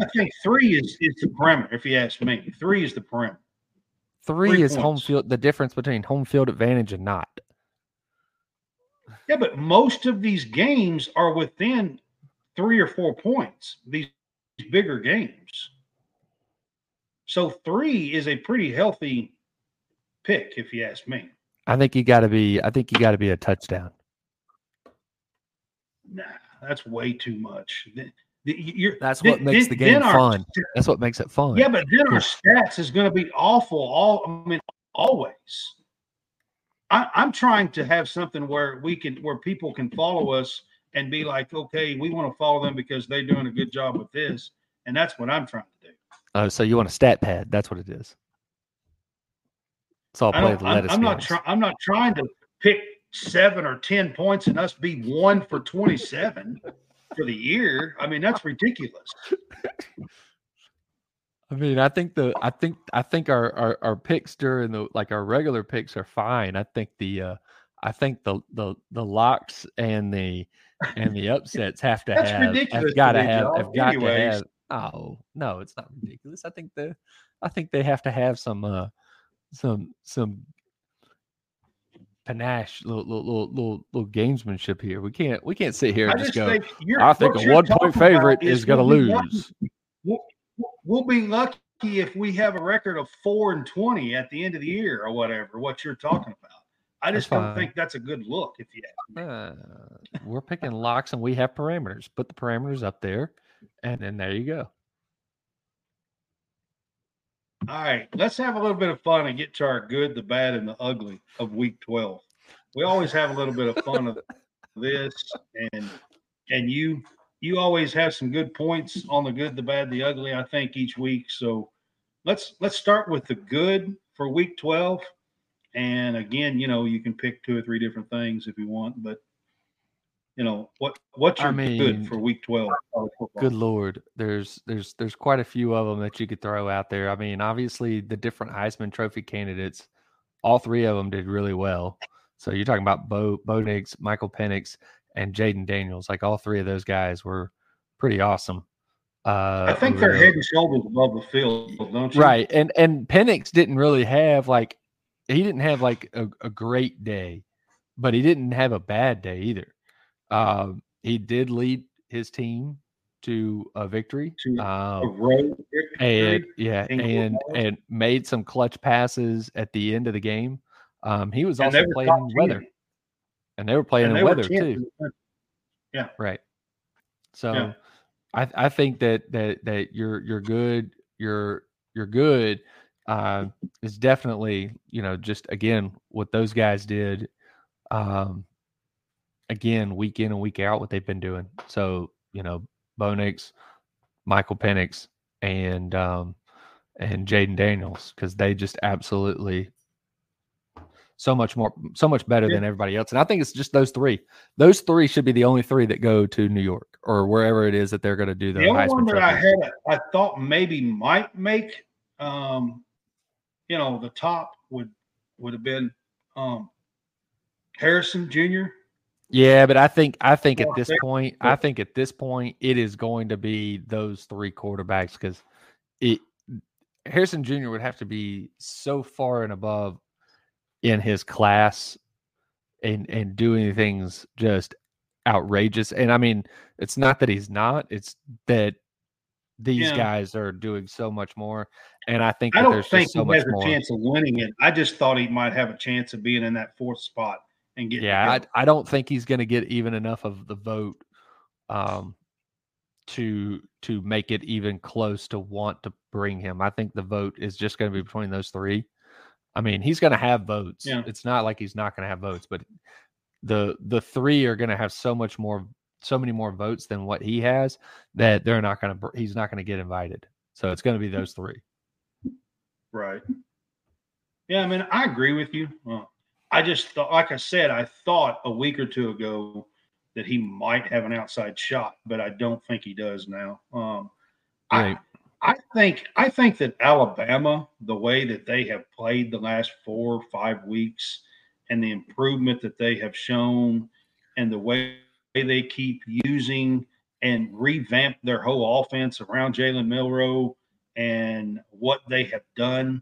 I think three is is the perimeter. If you ask me, three is the perimeter. Three, Three is home field. The difference between home field advantage and not. Yeah, but most of these games are within three or four points. These bigger games. So three is a pretty healthy pick, if you ask me. I think you got to be. I think you got to be a touchdown. Nah, that's way too much. You're- That's then- what makes the game our fun. That's what makes it fun. Yeah, but then our stats is going to be awful. All I mean, always. I, I'm trying to have something where we can, where people can follow us and be like, okay, we want to follow them because they're doing a good job with this, and that's what I'm trying to do. Oh, so you want a stat pad? That's what it is. It's all I play don't, the I'm, I'm not games. trying. I'm not trying to pick seven or ten points and us be one for 27 for the year. I mean, that's ridiculous. I mean, I think the I think I think our our, our picks during the like our regular picks are fine. I think the uh I think the the the locks and the and the upsets have to That's have ridiculous have got to have have got to have oh no it's not ridiculous. I think the I think they have to have some uh some some panache little little little little, little gamesmanship here. We can't we can't sit here I and just, just go. think I think a one point favorite is going to we'll lose. We'll, we'll be lucky if we have a record of four and 20 at the end of the year or whatever, what you're talking about. I That's just don't fine. think that's a good look if you. Uh, we're picking locks and we have parameters. Put the parameters up there, and then there you go. All right, let's have a little bit of fun and get to our good, the bad, and the ugly of week 12. We always have a little bit of fun of this, and and you you always have some good points on the good, the bad, the ugly, I think, each week. So let's let's start with the good for week 12. And again, you know, you can pick two or three different things if you want, but you know, what what's I your mean, good for week 12? Good lord, there's there's there's quite a few of them that you could throw out there. I mean, obviously the different Heisman Trophy candidates, all three of them did really well. So you're talking about Bo Bo Nix, Michael Penix, and Jayden Daniels. Like all three of those guys were pretty awesome. Uh, I think they're head and shoulders above the field, don't you? right and and Penix didn't really have like he didn't have like a, a great day but he didn't have a bad day either um he did lead his team to a victory. To a Um, road and yeah, and and made some clutch passes at the end of the game. Um, he was also playing in weather, 10. and they were playing And in weather too. country. Right. So Yeah. I I think that that that you're you're good. You're you're good. Uh, is definitely you know just again what those guys did. Um, again week in and week out what they've been doing. So you know Bo Nix, Michael Penix, and um, and Jayden Daniels because they just absolutely so much more so much better Yeah. than everybody else. And I think it's just those three. Those three should be the only three that go to New York or wherever it is that they're going to do the, The only one that I had, I thought maybe might make, um, you know, the top would would have been um, Harrison Jr. Yeah, but I think I think at this point, I think at this point it is going to be those three quarterbacks because it Harrison Jr. would have to be so far and above in his class and and doing things just outrageous. And I mean, it's not that he's not; it's that these Yeah. guys are doing so much more. And I think I don't there's think so he much has a more. chance of winning it. I just thought he might have a chance of being in that fourth spot and get. Yeah. I, I don't think he's going to get even enough of the vote um, to to make it even close to want to bring him. I think the vote is just going to be between those three. I mean, he's going to have votes. Yeah. It's not like he's not going to have votes, but the the three are going to have so much more, so many more votes than what he has that they're not going to. He's not going to get invited. So it's going to be those three. Right. Yeah, I mean, I agree with you. Uh, I just thought, like I said, I thought a week or two ago that he might have an outside shot, but I don't think he does now. Um, Right. I, I think I think that Alabama, the way that they have played the last four or five weeks, and the improvement that they have shown, and the way they keep using and revamp their whole offense around Jalen Milroe and what they have done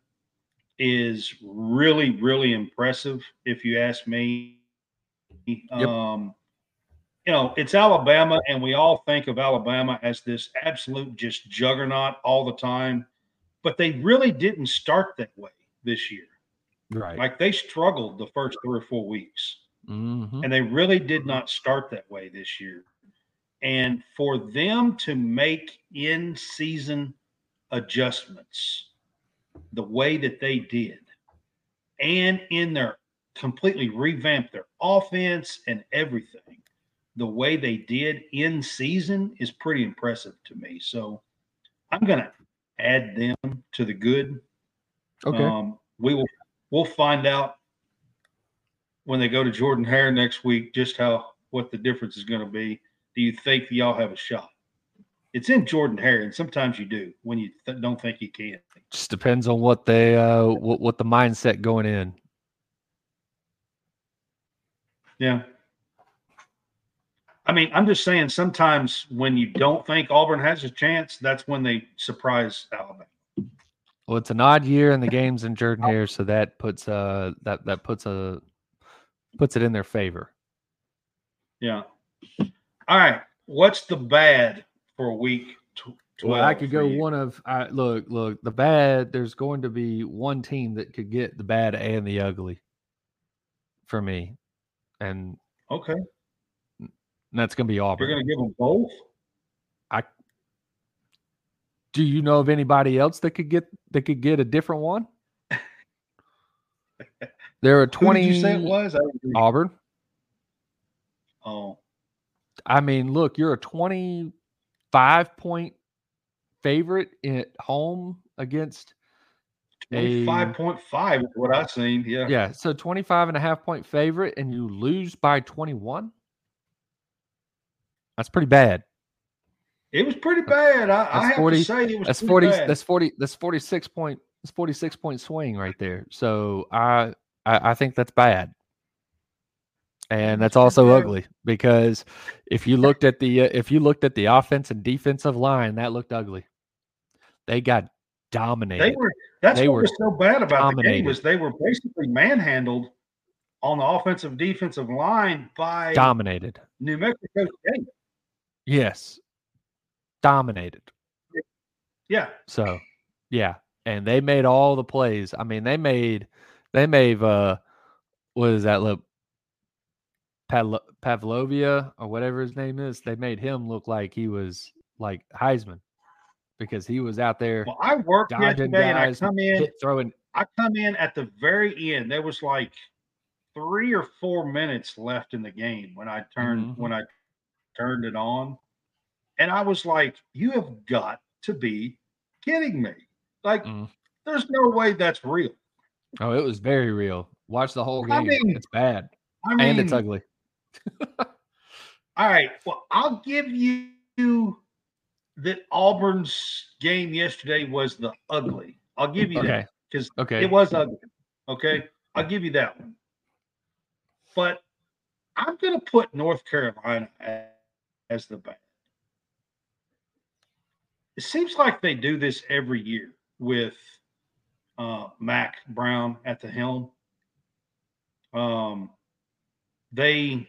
is really, really impressive, if you ask me. Um, you know, it's Alabama, and we all think of Alabama as this absolute just juggernaut all the time, but they really didn't start that way this year. Right. Like they struggled the first three or four weeks Mhm. and they really did not start that way this year. And for them to make in season adjustments the way that they did, and in their completely revamp their offense and everything, the way they did in season is pretty impressive to me. So I'm going to add them to the good. Okay. Um, we will we'll find out when they go to Jordan Hare next week just how what the difference is going to be. Do you think y'all have a shot? It's in Jordan Hare, and sometimes you do when you th- don't think you can. Just depends on what they uh what, what the mindset going in. Yeah. I mean, I'm just saying sometimes when you don't think Auburn has a chance, that's when they surprise Alabama. Well, it's an odd year in the games in Jordan Hare, so that puts uh that that puts a puts it in their favor. Yeah. All right. What's the bad for week 12? Well, I could go you? one of I look look the bad. There's going to be one team that could get the bad and the ugly for me, and Okay. that's going to be Auburn. You're going to give them both? I Do you know of anybody else that could get that could get a different one? There are twenty. you say it was? I didn't hear you. Auburn. Oh, I mean, look, you're a 25 point favorite at home against 25.5 is what I've seen. Yeah. yeah, so 25 and a half point favorite and you lose by 21. That's pretty bad. It was pretty bad. I, I have 40 to say it was That's pretty 40 bad. that's 40 that's 46 point that's 46 point swing right there. So I I, I think that's bad. And that's also ugly because if you looked at the uh, if you looked at the offense and defensive line, that looked ugly. They got dominated. They were. That's They what were was so bad about the game was they were basically manhandled on the offensive defensive line by dominated. New Mexico State. Yes. dominated. Yeah. So, yeah, and they made all the plays. I mean, they made they made uh what is that look Pavlo- Pavlovia or whatever his name is. They made him look like he was like Heisman because he was out there Well, I worked yesterday and I come in. hit, throwing. I come in at the very end. There was like three or four minutes left in the game when I turned Mhm. when I turned it on, and I was like, "You have got to be kidding me! Like, Mm. there's no way that's real." Oh, it was very real. Watch the whole I game. mean, it's bad I mean, and it's ugly. All right. Well, I'll give you that Auburn's game yesterday was the ugly. I'll give you that because Okay. it was ugly. Okay. I'll give you that one. But I'm going to put North Carolina as, as the bad. It seems like they do this every year with uh, Mack Brown at the helm. Um, they,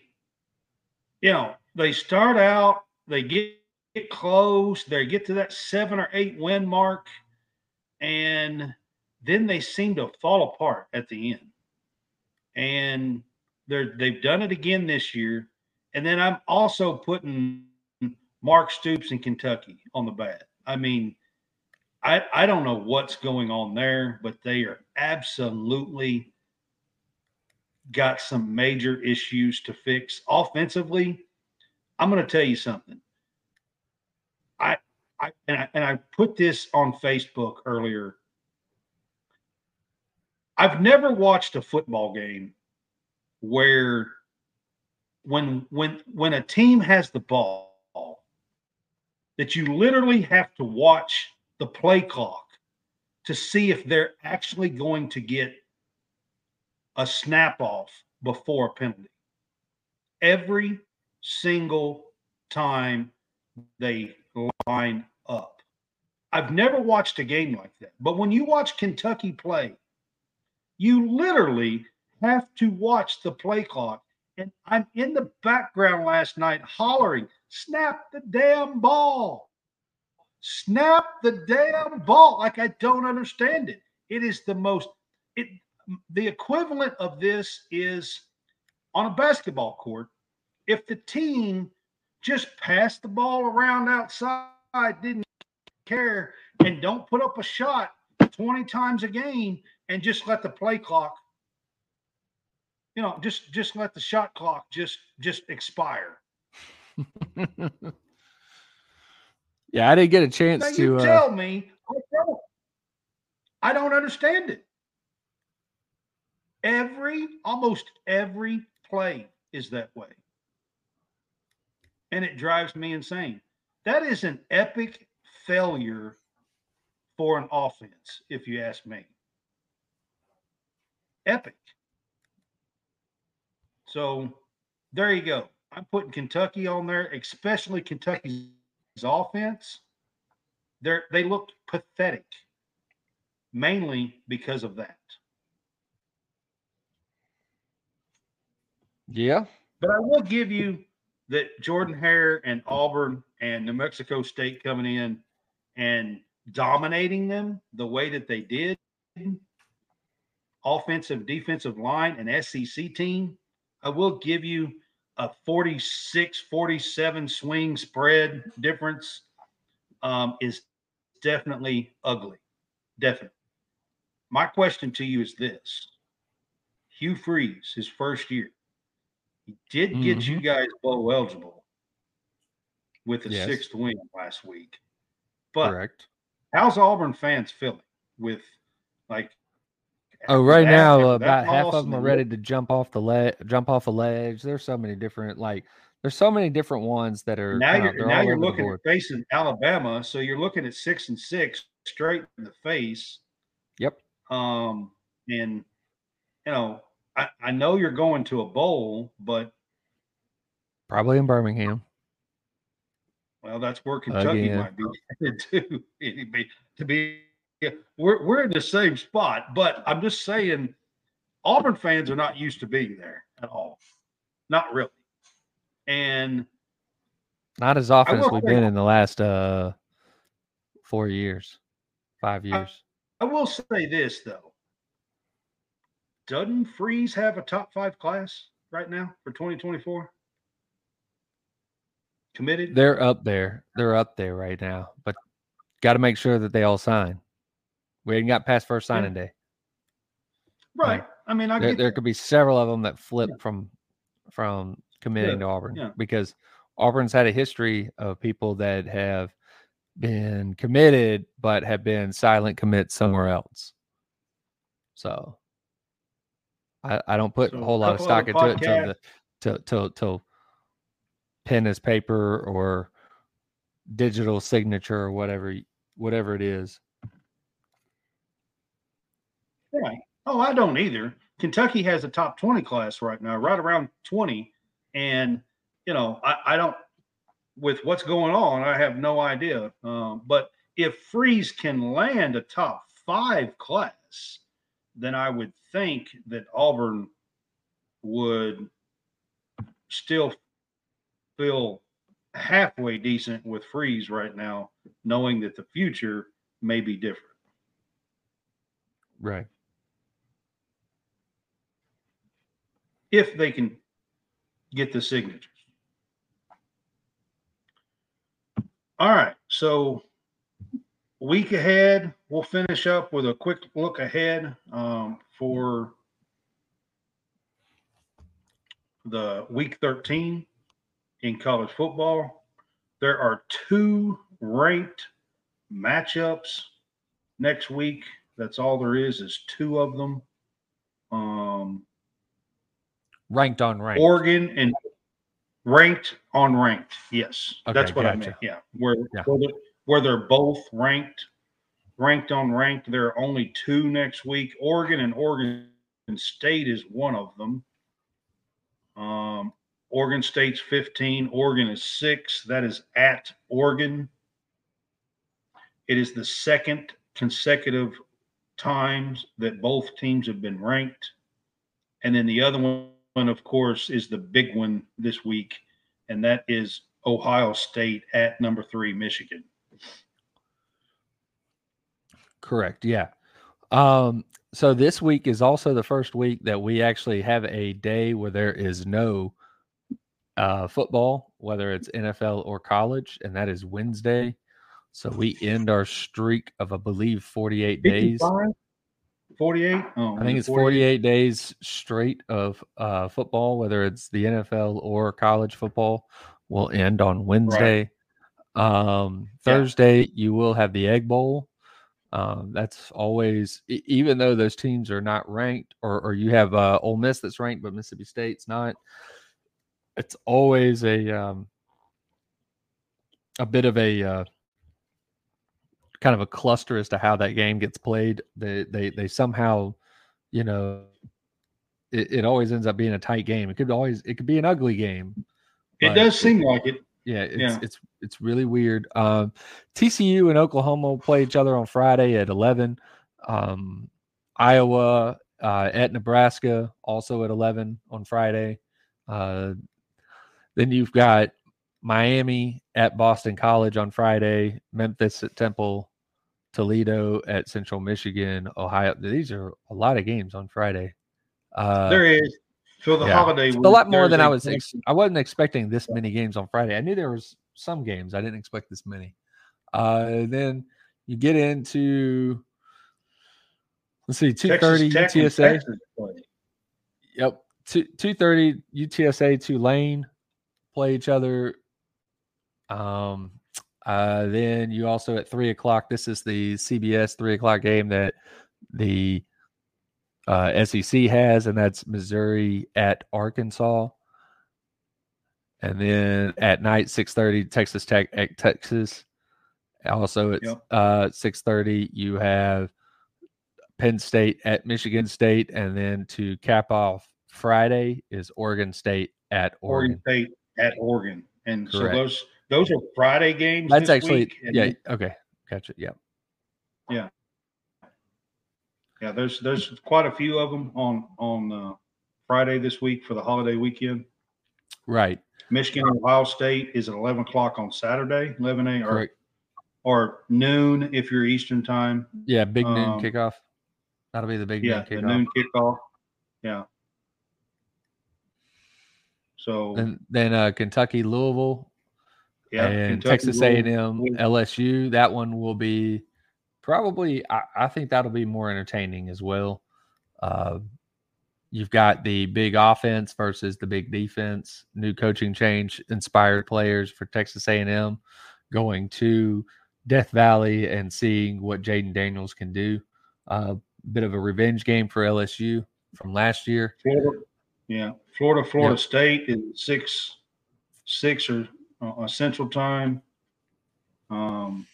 you know, they start out, they get, get close, they get to that seven or eight win mark, and then they seem to fall apart at the end. And they're they've done it again this year. And then I'm also putting Mark Stoops in Kentucky on the bat. I mean, I I don't know what's going on there, but they are absolutely got some major issues to fix offensively. I'm going to tell you something. I I and I and I put this on Facebook earlier. I've never watched a football game where when when when a team has the ball that you literally have to watch the play clock to see if they're actually going to get a snap off before a penalty. Every single time they line up. I've never watched a game like that. But when you watch Kentucky play, you literally have to watch the play clock. And I'm in the background last night hollering, snap the damn ball. Snap the damn ball. Like I don't understand it. It is the most, it the equivalent of this is on a basketball court. If the team just passed the ball around outside, didn't care, and don't put up a shot 20 times a game and just let the play clock you know just just let the shot clock just just expire (laughs) yeah, I didn't get a chance now to. you Uh, tell me I don't, I don't understand it every almost every play is that way and it drives me insane that is an epic failure for an offense if you ask me epic so there you go. I'm putting Kentucky on there, especially Kentucky's offense. They they looked pathetic, mainly because of that. yeah. But I will give you that Jordan Hare and Auburn and New Mexico State coming in and dominating them the way that they did, offensive, defensive line, and SEC team. I will give you a 46 47 swing spread difference um, is definitely ugly. Definitely. My question to you is this Hugh Freeze, his first year, he did get you guys bowl eligible with a Yes. sixth win last week. But Correct. how's Auburn fans feeling with like Oh, right that- now, about half of them are ready to jump off the ledge, jump off a ledge. There's so many different, like, there's so many different ones that are now you're now you're looking at facing Alabama, so you're looking at six and six straight in the face. Yep. Um, and you know, I, I know you're going to a bowl, but Probably in Birmingham. well, that's where Kentucky Again. might be (laughs) headed (laughs) to. Be- to be, yeah, we're we're in the same spot, but I'm just saying, Auburn fans are not used to being there at all, not really, and Not as often as we've say- been in the last uh four years, five years. I will say this though. Doesn't Freeze have a top five class right now for 2024? Committed? They're up there. They're up there right now, but got to make sure that they all sign. We hadn't got past first Yeah. signing day. right. I mean, I There, there could be several of them that flip from from committing to Auburn yeah. because Auburn's had a history of people that have been committed but have been silent commits somewhere else. So I, I don't put So a a whole lot of stock into it until the till till till pen is paper or digital signature or whatever whatever it is. Right. Oh, I don't either. Kentucky has a top 20 class right now, right around 20. And, you know, I, I don't, with what's going on, I have no idea. Um, but if Freeze can land a top five class, then I would think that Auburn would still feel halfway decent with Freeze right now, knowing that the future may be different. Right. If they can get the signatures. All right, so week ahead, we'll finish up with a quick look ahead um, for the week 13 in college football. There are two ranked matchups next week. That's all there is, is two of them. Um, Ranked on ranked. Oregon and ranked on ranked. Yes, Okay, that's what I gotcha. meant. Yeah, where Yeah. where they're, where they're both ranked, ranked on ranked. There are only two next week. Oregon and Oregon State is one of them. Um, Oregon State's 15. Oregon is six. That is at Oregon. It is the second consecutive times that both teams have been ranked. And then the other one, of course, is the big one this week, and that is Ohio State at number three, Michigan. Correct. Yeah. Um, so this week is also the first week that we actually have a day where there is no uh, football, whether it's NFL or college, and that is Wednesday. So we end our streak of, I believe, 48 days. 48? Oh, I think it's 48 days straight of uh, football, whether it's the NFL or college football, will end on Wednesday. Um, Yeah. Thursday, you will have the Egg Bowl. Um, that's always, even though those teams are not ranked, or, or you have uh, Ole Miss that's ranked, but Mississippi State's not. It's always a um, a bit of a uh, kind of a cluster as to how that game gets played. They they they somehow, you know, it, it always ends up being a tight game. It could always it could be an ugly game. It does seem like it. Yeah, it's Yeah. it's it's really weird. Um, TCU and Oklahoma will play each other on Friday at eleven. Um, Iowa uh, at Nebraska also at eleven on Friday. Uh, then you've got Miami at Boston College on Friday. Memphis at Temple. Toledo at Central Michigan. Ohio. These are a lot of games on Friday. Uh, there is for the yeah. holiday. a lot more than I was. Ex- I wasn't expecting this many games on Friday. I knew there was some games. I didn't expect this many. Uh, then you get into let's see, two thirty Texas thirty Tech UTSA. Yep, two two thirty UTSA Tulane play each other. Um, uh, then you also at three o'clock. This is the CBS three o'clock game that the uh, SEC has, and that's Missouri at Arkansas. And then at night, six thirty, Texas Tech at Texas. Also at Yep. uh, six thirty, you have Penn State at Michigan State, and then to cap off Friday is Oregon State at Oregon. Oregon State at Oregon, and so those those are Friday games. That's actually yeah. Okay, gotcha. Yeah, yeah. Yeah. There's there's quite a few of them on on uh, Friday this week for the holiday weekend. Right. Michigan and Ohio State is at 11 o'clock on Saturday, 11 a.m. or, or noon if you're Eastern time. Yeah, big noon Um, kickoff. That'll be the big Yeah, noon the kickoff. noon kickoff. Yeah. So And then uh, Kentucky, Louisville, yeah, and Kentucky Texas A and M. LSU. That one will be probably. I, I think that'll be more entertaining as well. Uh, you've got the big offense versus the big defense. New coaching change inspired players for Texas A and M going to Death Valley and seeing what Jayden Daniels can do. A bit of a revenge game for LSU from last year. Florida, yeah, Florida, Florida Yep. State is six, six or uh, Central Time, um,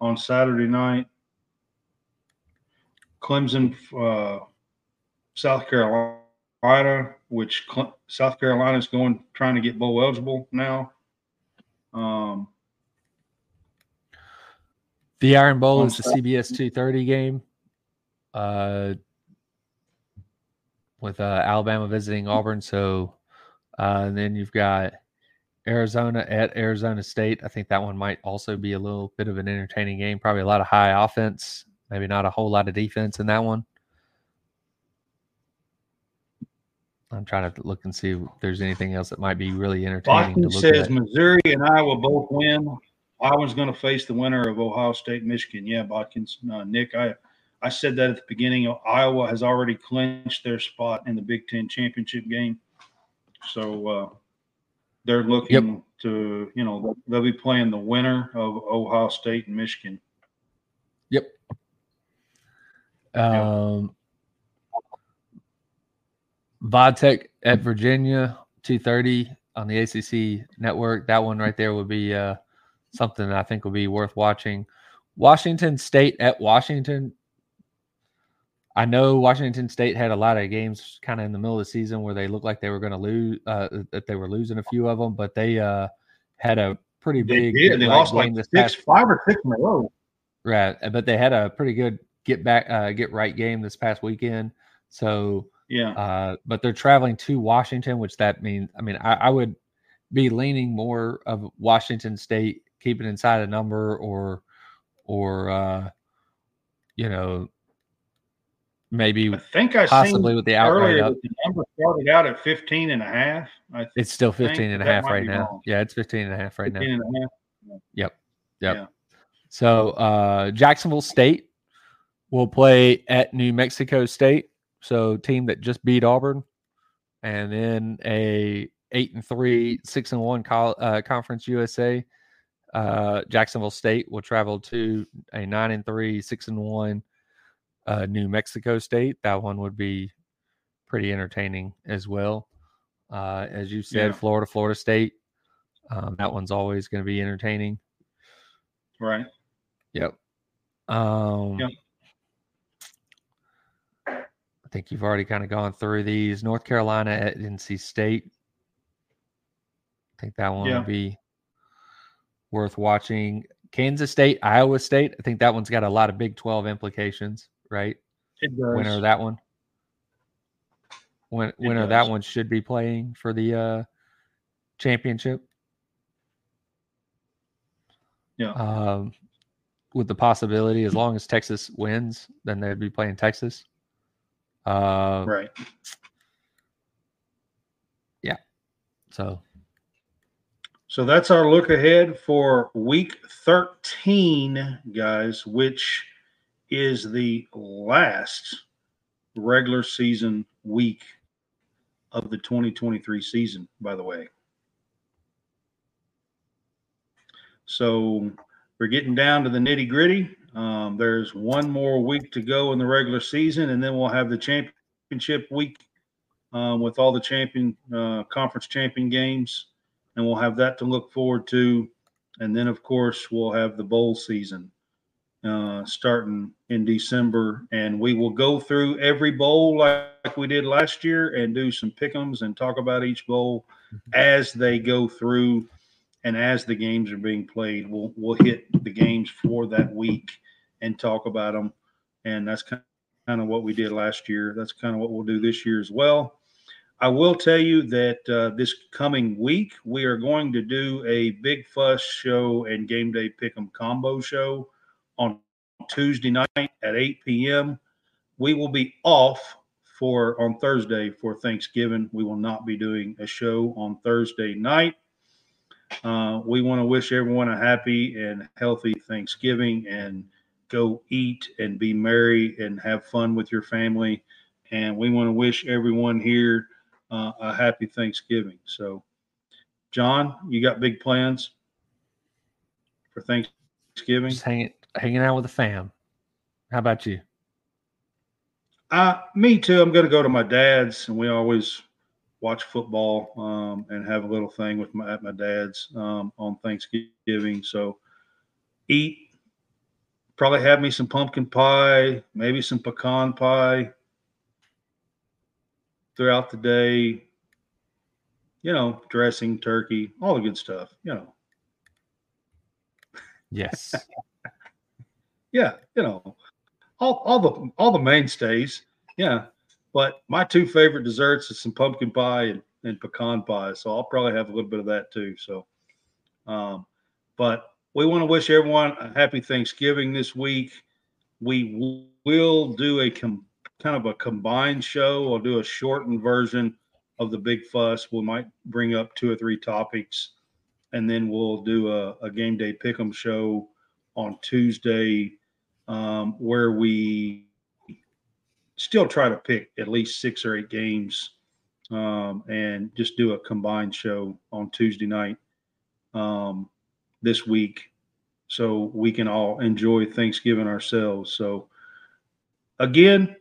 on Saturday night. Clemson, uh, South Carolina, which Cle- South Carolina is going trying to get bowl eligible now. Um, The Iron Bowl is the CBS 230 game. Uh, with uh, Alabama visiting Auburn. So, uh, and then you've got Arizona at Arizona State. I think that one might also be a little bit of an entertaining game. Probably a lot of high offense, maybe not a whole lot of defense in that one. I'm trying to look and see if there's anything else that might be really entertaining to Boston says at. Missouri and Iowa both win. Iowa's going to face the winner of Ohio State, Michigan. Yeah, Botkins, uh, Nick, I, I said that at the beginning. Iowa has already clinched their spot in the Big Ten championship game, so uh, they're looking to, you know, they'll, be playing the winner of Ohio State and Michigan. Yep. Um, Vodtech at Virginia, two thirty on the ACC network. That one right there would be uh, something I think would be worth watching. Washington State at Washington. I know Washington State had a lot of games kind of in the middle of the season where they looked like they were going to lose, uh, that they were losing a few of them, but they uh, had a pretty They big did. They lost game like this six, past five or six in a row. Right, but they had a pretty good get back, uh, get right game this past weekend. So, Yeah, uh, but they're traveling to Washington, which that means, I mean, I, I would be leaning more of Washington State keeping inside a number, or, or, uh, you know, maybe I think I possibly with the outright up. the number started out at 15 and a half. I It's still think 15 and a half right now. wrong. Yeah, it's 15 and a half right now. 15 and a half. Yep. Yeah. So uh Jacksonville State will play at New Mexico State. So team that just beat Auburn. And then a eight and three, six and one col- uh, conference USA. Uh Jacksonville State will travel to a nine and three, six and one uh New Mexico State. That one would be pretty entertaining as well. Uh as you said, Yeah. Florida, Florida State. Um, that one's always going to be entertaining. Right. Yep. Um, Yep. I think you've already kind of gone through these. North Carolina at NC State. I think that one Yeah. would be worth watching. Kansas State, Iowa State. I think that one's got a lot of Big 12 implications, right? It does. Winner of that one. It winner of that one should be playing for the uh, championship. Yeah. Um, with the possibility, as long as Texas wins, then they'd be playing Texas. Uh, Right. Yeah. So So that's our look ahead for week 13, guys, which is the last regular season week of the 2023 season, by the way. So we're getting down to the nitty gritty. Um, there's one more week to go in the regular season, and then we'll have the championship week um, with all the champion uh, conference champion games and we'll have that to look forward to. And then, of course, we'll have the bowl season uh, starting in December, and we will go through every bowl like we did last year and do some pickums and talk about each bowl as they go through and as the games are being played. We'll we'll hit the games for that week and talk about them, and that's kind of what we did last year. That's kind of what we'll do this year as well. I will tell you that uh, this coming week we are going to do a Big Fuss show and Game Day Pick'em combo show on Tuesday night at 8 p.m. We will be off for on Thursday for Thanksgiving. We will not be doing a show on Thursday night. Uh, we want to wish everyone a happy and healthy Thanksgiving and go eat and be merry and have fun with your family. And we want to wish everyone here uh, a happy Thanksgiving. So, John, you got big plans for Thanksgiving? Just hanging hanging out with the fam. How about you? Uh, me too. I'm going to go to my dad's, and we always watch football um, and have a little thing with my at my dad's um, on Thanksgiving. So, eat. Probably have me some pumpkin pie, maybe some pecan pie throughout the day. You know, dressing, turkey, all the good stuff. You know, Yes. (laughs) yeah, you know, all, all the all the mainstays. Yeah, but my two favorite desserts is some pumpkin pie and, and pecan pie. So I'll probably have a little bit of that too. So, um, but we want to wish everyone a happy Thanksgiving this week. We will do a com- kind of a combined show. We'll do a shortened version of the Big Fuss. We might bring up two or three topics, and then we'll do a, a game day pick'em show on Tuesday, um, where we still try to pick at least six or eight games, um, and just do a combined show on Tuesday night um, this week, so we can all enjoy Thanksgiving ourselves. So, again,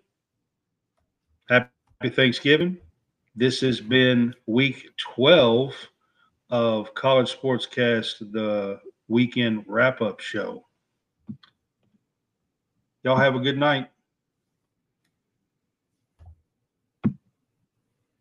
happy Thanksgiving. This has been week 12 of College Sportscast, the weekend wrap up show. Y'all have a good night.